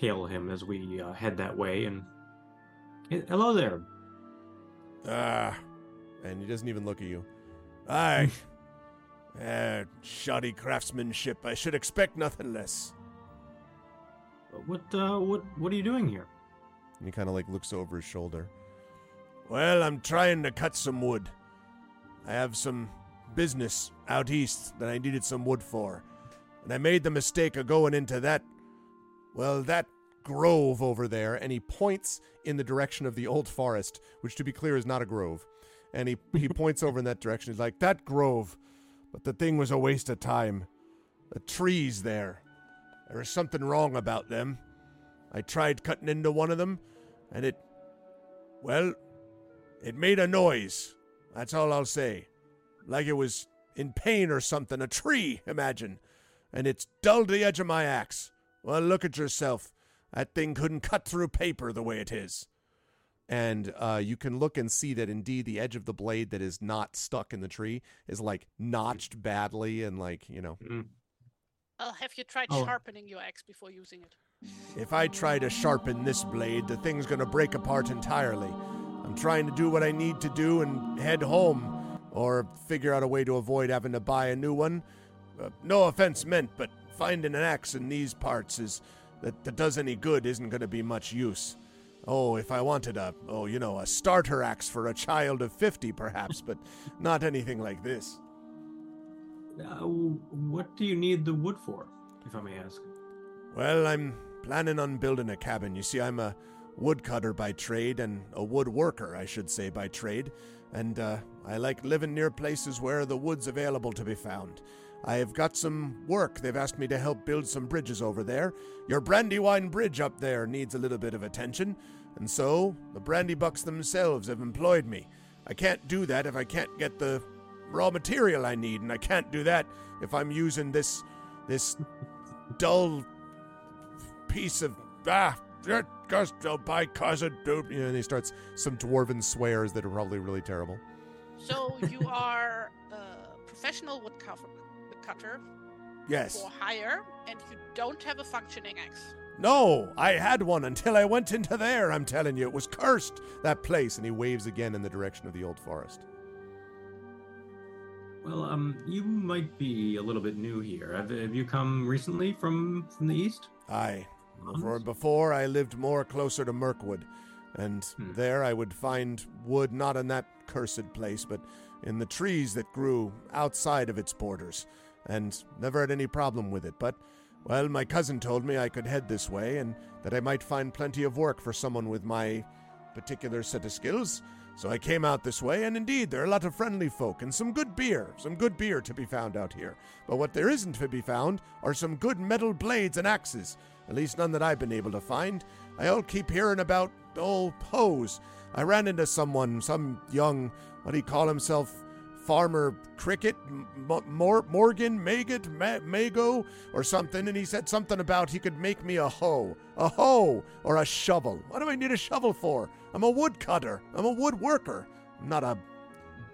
hail him as we uh, head that way and hello there. Ah, and he doesn't even look at you. Aye. Uh, shoddy craftsmanship. I should expect nothing less. What uh what what are you doing here? And he kind of like looks over his shoulder. Well, I'm trying to cut some wood. I have some business out east that I needed some wood for. And I made the mistake of going into that, well, that grove over there. And he points in the direction of the old forest, which to be clear is not a grove. And he, he points over in that direction. He's like, that grove. But the thing was a waste of time. The trees there. There was something wrong about them. I tried cutting into one of them, and it. Well, it made a noise. That's all I'll say. Like it was in pain or something. A tree, imagine. And it's dulled the edge of my axe. Well, look at yourself. That thing couldn't cut through paper the way it is. And uh, you can look and see that indeed the edge of the blade that is not stuck in the tree is like notched badly and like, you know. Mm. Uh, have you tried Oh. sharpening your axe before using it? If I try to sharpen this blade, the thing's gonna break apart entirely. I'm trying to do what I need to do and head home, or figure out a way to avoid having to buy a new one. Uh, no offense meant, but finding an axe in these parts is that, that does any good isn't gonna be much use. Oh, if I wanted a, oh, you know, a starter axe for a child of 50, perhaps, but not anything like this. Uh, what do you need the wood for, if I may ask? Well, I'm planning on building a cabin. You see, I'm a woodcutter by trade, and a woodworker, I should say, by trade. And uh, I like living near places where the wood's available to be found. I have got some work. They've asked me to help build some bridges over there. Your Brandywine Bridge up there needs a little bit of attention, and so the Brandybucks themselves have employed me. I can't do that if I can't get the raw material I need, and I can't do that if I'm using this this dull piece of ah cursed by and he starts some dwarven swears that are probably really terrible. So you are a professional woodcutter, woodcutter Yes. for hire, and you don't have a functioning axe. No, I had one until I went into there. I'm telling you, it was cursed, that place. And he waves again in the direction of the old forest. Well, um, you might be a little bit new here. Have, have you come recently from from the east? Aye. Months? For before, I lived more closer to Mirkwood, and Hmm. there I would find wood not in that cursed place, but in the trees that grew outside of its borders, and never had any problem with it. But, well, my cousin told me I could head this way, and that I might find plenty of work for someone with my particular set of skills. So I came out this way, and indeed, there are a lot of friendly folk and some good beer, some good beer to be found out here. But what there isn't to be found are some good metal blades and axes. At least none that I've been able to find. I all keep hearing about old hoes. I ran into someone, some young, what do you call himself? Farmer Cricket, M- M- Mor- Morgan, Maggot, Ma- Mago, or something, and he said something about he could make me a hoe. A hoe or a shovel. What do I need a shovel for? I'm a woodcutter. I'm a woodworker. I'm not a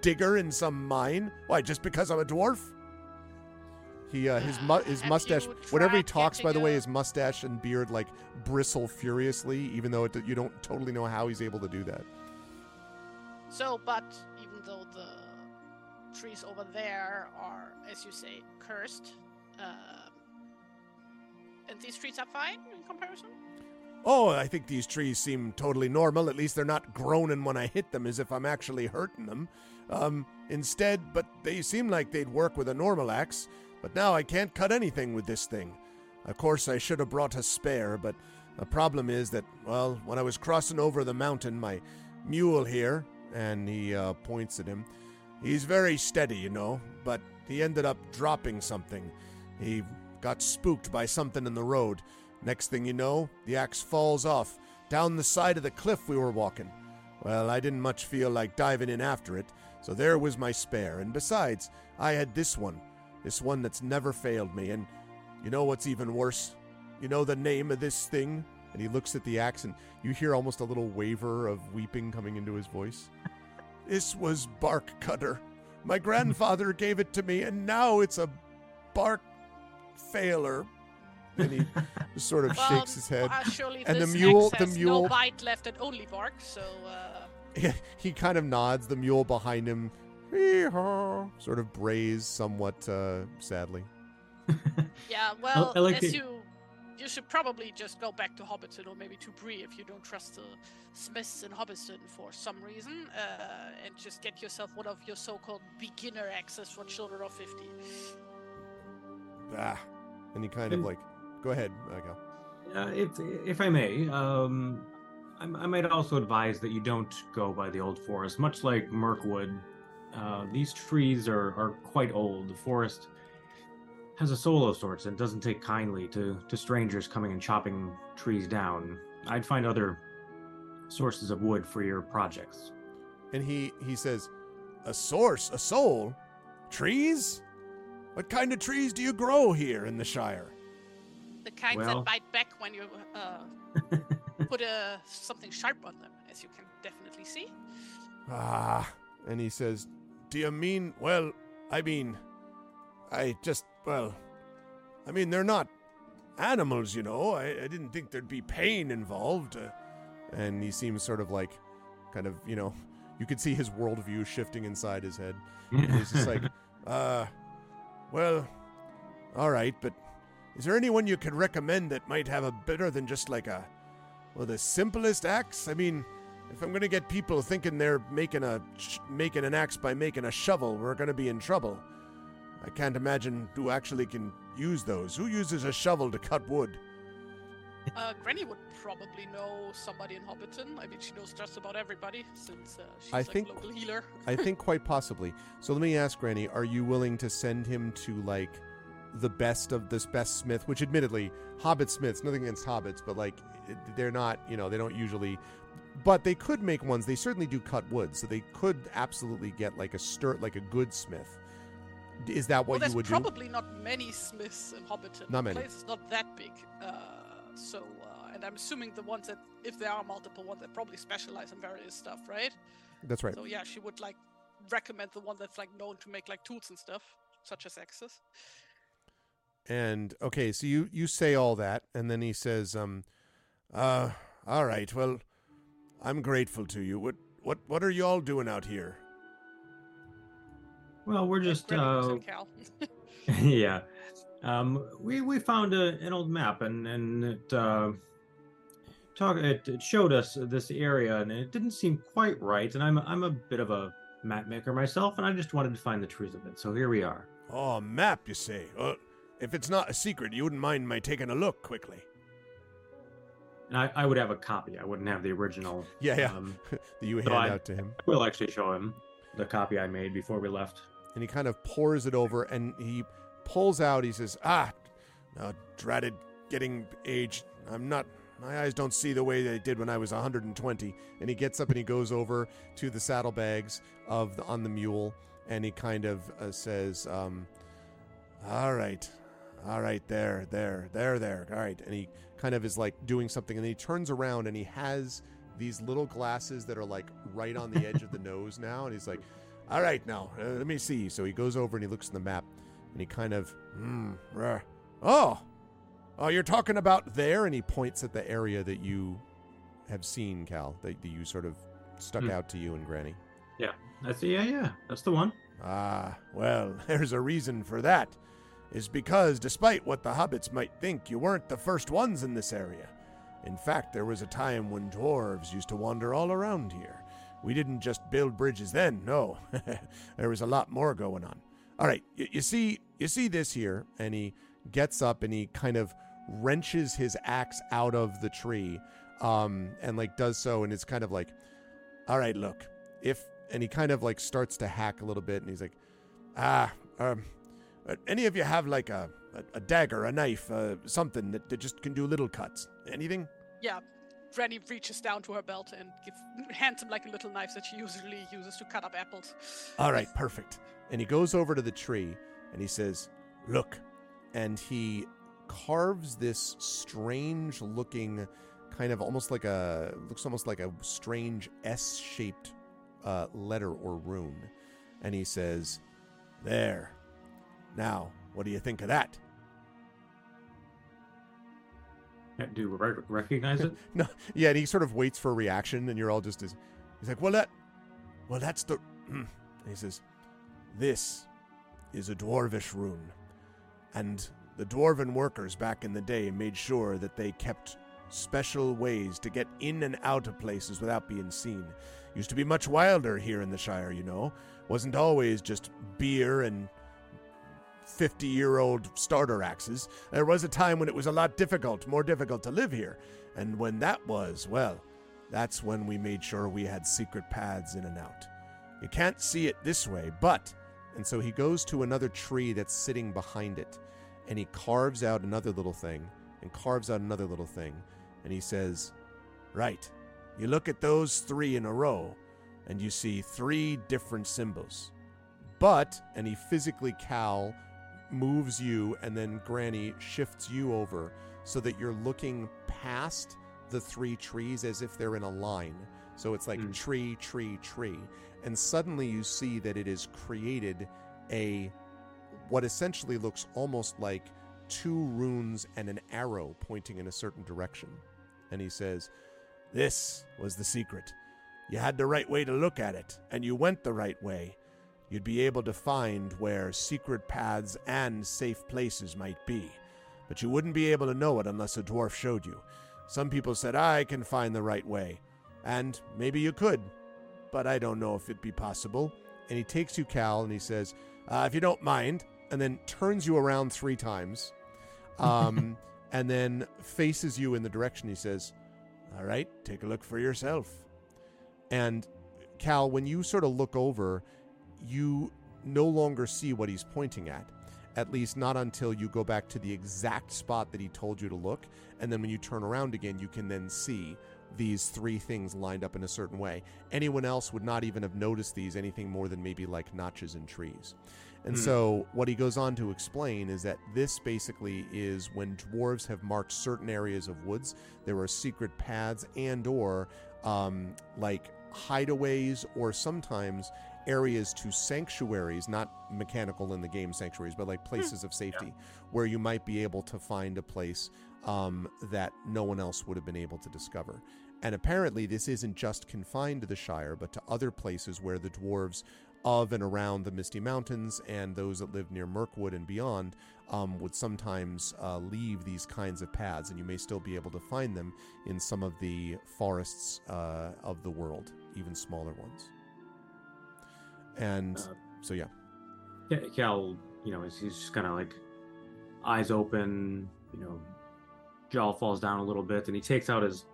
digger in some mine. Why, just because I'm a dwarf? He, uh, his mu- his mustache. Whenever he talks, by the way, his mustache and beard like bristle furiously, even though it, you don't totally know how he's able to do that. So, but even though the trees over there are, as you say, cursed, um, and these trees are fine in comparison. Oh, I think these trees seem totally normal. At least they're not groaning when I hit them as if I'm actually hurting them. Um, instead, but they seem like they'd work with a normal axe. But now I can't cut anything with this thing. Of course, I should have brought a spare, but the problem is that, well, when I was crossing over the mountain, my mule here, and he uh, points at him, he's very steady, you know, but he ended up dropping something. He got spooked by something in the road. Next thing you know, the axe falls off down the side of the cliff we were walking. Well, I didn't much feel like diving in after it, so there was my spare. And besides, I had this one. This one that's never failed me. And you know what's even worse? You know the name of this thing? And he looks at the axe, and you hear almost a little waver of weeping coming into his voice. This was Bark Cutter. My grandfather gave it to me, and now it's a bark failer. And he sort of Well, shakes his head. Uh, surely And the mule- the mule- no bite left and only bark. So, uh, he kind of nods. The mule behind him, "Hee-haw," sort of brays somewhat uh, sadly. yeah. Well, I like as the- you, you should probably just go back to Hobbiton or maybe to Bree if you don't trust the smiths in Hobbiton for some reason, uh, and just get yourself one of your so-called beginner axes for children of fifty. Ah, and he kind of like, go ahead, Michael. Uh, if if I may, um, I, I might also advise that you don't go by the old forest. Much like Mirkwood, uh, these trees are, are quite old. The forest has a soul of sorts and doesn't take kindly to, to strangers coming and chopping trees down. I'd find other sources of wood for your projects. And he he says, a source, a soul, trees. What kind of trees do you grow here in the Shire? The kinds Well- that bite back when you uh, put a something sharp on them, as you can definitely see. Ah, and he says, Do you mean, well, I mean, I just, well, I mean, they're not animals, you know. I, I didn't think there'd be pain involved. Uh, and he seems sort of like, kind of, you know, you could see his worldview shifting inside his head. And he's just like, uh, well, all right, but is there anyone you could recommend that might have a better than just like a, well, the simplest axe? I mean, if I'm gonna get people thinking they're making a sh- making an axe by making a shovel, we're gonna be in trouble. I can't imagine who actually can use those. Who uses a shovel to cut wood? Uh, Granny would probably know somebody in Hobbiton. I mean, she knows just about everybody since uh, she's I like think- a local healer. I think quite possibly. So let me ask Granny: Are you willing to send him to like the best of this best smith? Which, admittedly, Hobbit smiths. Nothing against hobbits, but like they're not. You know, they don't usually. But they could make ones. They certainly do cut wood, so they could absolutely get like a sturt, like a good smith. Is that what there's you would do? probably not many smiths in Hobbiton. Not many. the place is not that big. Uh, So, uh, and I'm assuming the ones that, if there are multiple ones, that probably specialize in various stuff, right? That's right. So yeah, she would like recommend the one that's like known to make like tools and stuff, such as axes. And okay, so you you say all that, and then he says, um, uh, all right. Well, I'm grateful to you. What what what are you all doing out here? Well, we're just uh, Cal. yeah. Um, we we found a, an old map and and it uh, talk it, it showed us this area and it didn't seem quite right. And I'm I'm a bit of a map maker myself, and I just wanted to find the truth of it. So here we are. Oh, a map, you say? Well, if it's not a secret, you wouldn't mind my taking a look quickly. And I, I would have a copy. I wouldn't have the original. Yeah, yeah. Um, that you hand So I- out to him, I will actually show him the copy I made before we left. And he kind of pores it over, and he pulls out. He says, "Ah, now dreaded getting aged. I'm not. My eyes don't see the way they did when I was 120." And he gets up and he goes over to the saddlebags of the, on the mule, and he kind of uh, says, um, "All right, all right, there, there, there, there. All right." And he kind of is like doing something, and then he turns around and he has these little glasses that are like right on the edge of the nose now, and he's like, "All right, now uh, let me see." So he goes over and he looks at the map, and he kind of, rah. oh, oh, you're talking about there, and he points at the area that you have seen, Cal, that, that you sort of stuck Hmm. out to you and Granny. Yeah, That's yeah, yeah. That's the one. Ah, well, there's a reason for that. Is because, despite what the hobbits might think, you weren't the first ones in this area. In fact, there was a time when dwarves used to wander all around here. We didn't just build bridges then, no. there was a lot more going on. All right, you, you see, you see this here, and he gets up and he kind of wrenches his axe out of the tree, um, and like does so, and it's kind of like, all right, look, if and he kind of like starts to hack a little bit, and he's like, ah, um, uh, any of you have like a a, a dagger, a knife, uh, something that, that just can do little cuts? Anything? yeah, Granny reaches down to her belt and give, hands him like a little knife that she usually uses to cut up apples. All right, perfect. And he goes over to the tree and he says, Look. And he carves this strange looking, kind of almost like a, looks almost like a strange S shaped uh, letter or rune. And he says, There. Now, what do you think of that? Do recognize it? No, yeah, and he sort of waits for a reaction, and you're all just as he's like, "Well, that, well, that's the." he says, "This is a dwarvish rune, and the dwarven workers back in the day made sure that they kept special ways to get in and out of places without being seen. Used to be much wilder here in the Shire, you know. Wasn't always just beer and." 50 year old starter axes. There was a time when it was a lot difficult, more difficult to live here. And when that was, well, that's when we made sure we had secret paths in and out. You can't see it this way, but. And so he goes to another tree that's sitting behind it, and he carves out another little thing, and carves out another little thing, and he says, Right, you look at those three in a row, and you see three different symbols. But, and he physically, Cal, moves you, and then Granny shifts you over so that you're looking past the three trees as if they're in a line. So it's like Hmm. tree, tree, tree. And suddenly you see that it has created a what essentially looks almost like two runes and an arrow pointing in a certain direction. And he says, This was the secret. You had the right way to look at it, and you went the right way. You'd be able to find where secret paths and safe places might be. But you wouldn't be able to know it unless a dwarf showed you. Some people said, I can find the right way. And maybe you could, but I don't know if it'd be possible. And he takes you, Cal, and he says, uh, If you don't mind, and then turns you around three times, um, and then faces you in the direction he says, All right, take a look for yourself. And Cal, when you sort of look over, you no longer see what he's pointing at. At least not until you go back to the exact spot that he told you to look. And then when you turn around again, you can then see these three things lined up in a certain way. Anyone else would not even have noticed these anything more than maybe like notches in trees. And Hmm. so, what he goes on to explain is that this basically is when dwarves have marked certain areas of woods, there are secret paths and/or um, like hideaways, or sometimes areas to sanctuaries, not mechanical in the game sanctuaries, but like places of safety, where you might be able to find a place um, that no one else would have been able to discover. And apparently, this isn't just confined to the Shire, but to other places where the dwarves of and around the Misty Mountains and those that live near Mirkwood and beyond um, would sometimes uh, leave these kinds of paths, and you may still be able to find them in some of the forests uh, of the world, even smaller ones. And Uh, so, yeah. Yeah, Cal, you know, he's, he's just kind of like eyes open, you know, jaw falls down a little bit, and he takes out his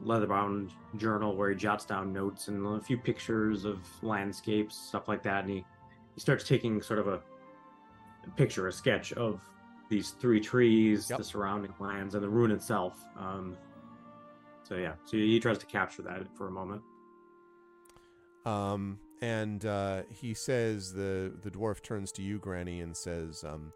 leather-bound journal where he jots down notes and a few pictures of landscapes, stuff like that, and he he starts taking sort of a, a picture, a sketch of these three trees, Yep. the surrounding lands, and the ruin itself. Um, so yeah, so he tries to capture that for a moment. Um, and uh, he says the the dwarf turns to you, Granny, and says, um,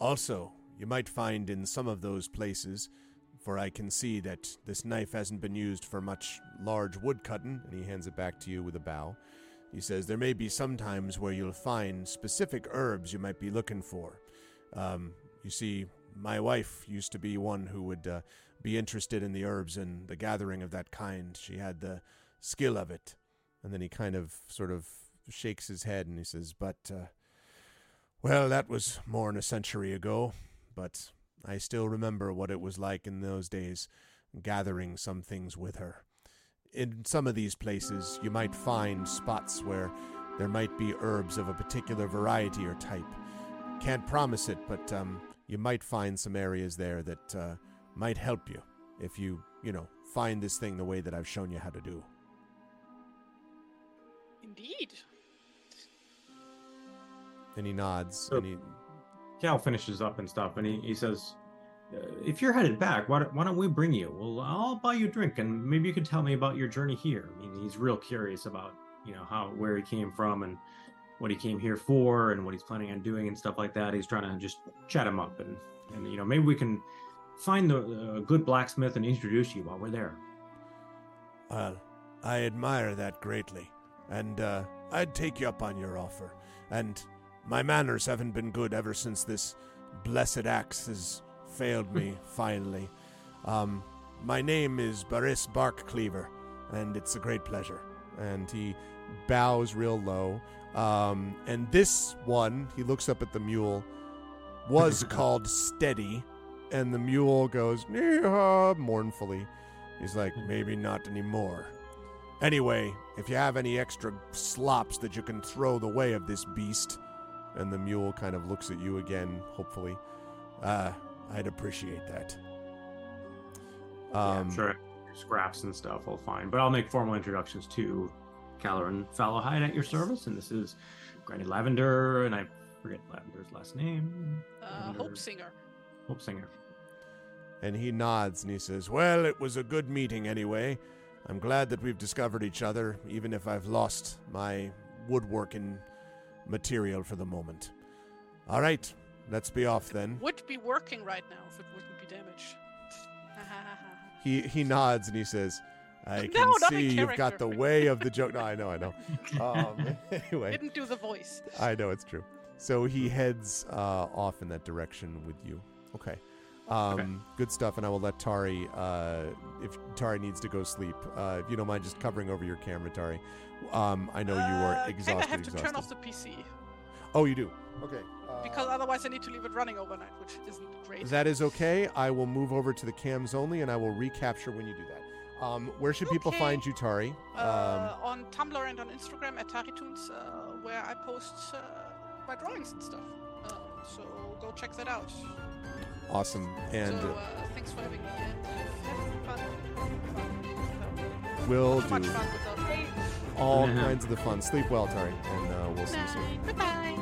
"Also, you might find in some of those places, for I can see that this knife hasn't been used for much large wood cutting." And he hands it back to you with a bow. He says, "There may be some times where you'll find specific herbs you might be looking for. Um, you see, my wife used to be one who would uh, be interested in the herbs and the gathering of that kind. She had the skill of it." And then he kind of sort of shakes his head and he says, But, uh, well, that was more than a century ago. But I still remember what it was like in those days, gathering some things with her. In some of these places, you might find spots where there might be herbs of a particular variety or type. Can't promise it, but um, you might find some areas there that uh, might help you if you, you know, find this thing the way that I've shown you how to do. Indeed. And he nods So- and he Cal finishes up and stuff, and he, he says, uh, "If you're headed back, why don't, why don't we bring you? Well, I'll buy you a drink, and maybe you could tell me about your journey here." I mean, he's real curious about you know how where he came from and what he came here for, and what he's planning on doing and stuff like that. He's trying to just chat him up, and and you know maybe we can find the uh, good blacksmith and introduce you while we're there. Well, I admire that greatly, and uh, I'd take you up on your offer. And my manners haven't been good ever since this blessed axe has failed me finally. Um, my name is Baris Barkcleaver, and it's a great pleasure. And he bows real low. Um, and this one, he looks up at the mule, was called Steady, and the mule goes "Neehaw," mournfully. He's like, maybe not anymore. Anyway, if you have any extra slops that you can throw the way of this beast, and the mule kind of looks at you again, hopefully, uh, I'd appreciate that. yeah, Um, I'm sure scraps and stuff I'll find, but I'll make formal introductions to Calloran Fallowhide at your service, and this is Granny Lavender, and I forget Lavender's last name. Uh, Lavender- Hope Singer. Hope Singer. And he nods and he says, Well, it was a good meeting anyway. I'm glad that we've discovered each other, even if I've lost my woodworking material for the moment. All right, let's be off then. Would be working right now if it wouldn't be damaged. He he nods and he says, I can in see you've got the way of the joke. No, I know, I know. Um, anyway, Didn't do the voice. I know it's true. So he heads uh, off in that direction with you. Okay. Um, Good stuff. And I will let Tari, uh, if Tari needs to go sleep, uh, if you don't mind just covering over your camera, Tari. Um, I know you are Uh, exhausted. Kinda have to exhausted. turn off the PC Oh, you do. Okay. Uh, because otherwise I need to leave it running overnight, which isn't great. that is okay. I will move over to the cams only, and I will recapture when you do that. Um, where should people Okay. find you, Tari? Um, uh, on Tumblr and on Instagram at TariTunes, uh, where I post uh, my drawings and stuff. Uh, so go check that out. Awesome. And so uh, thanks for having me. And have fun. fun. we'll So much do fun without all kinds of the fun. Sleep well, Tari, and uh, we'll see you soon. Night. Goodbye.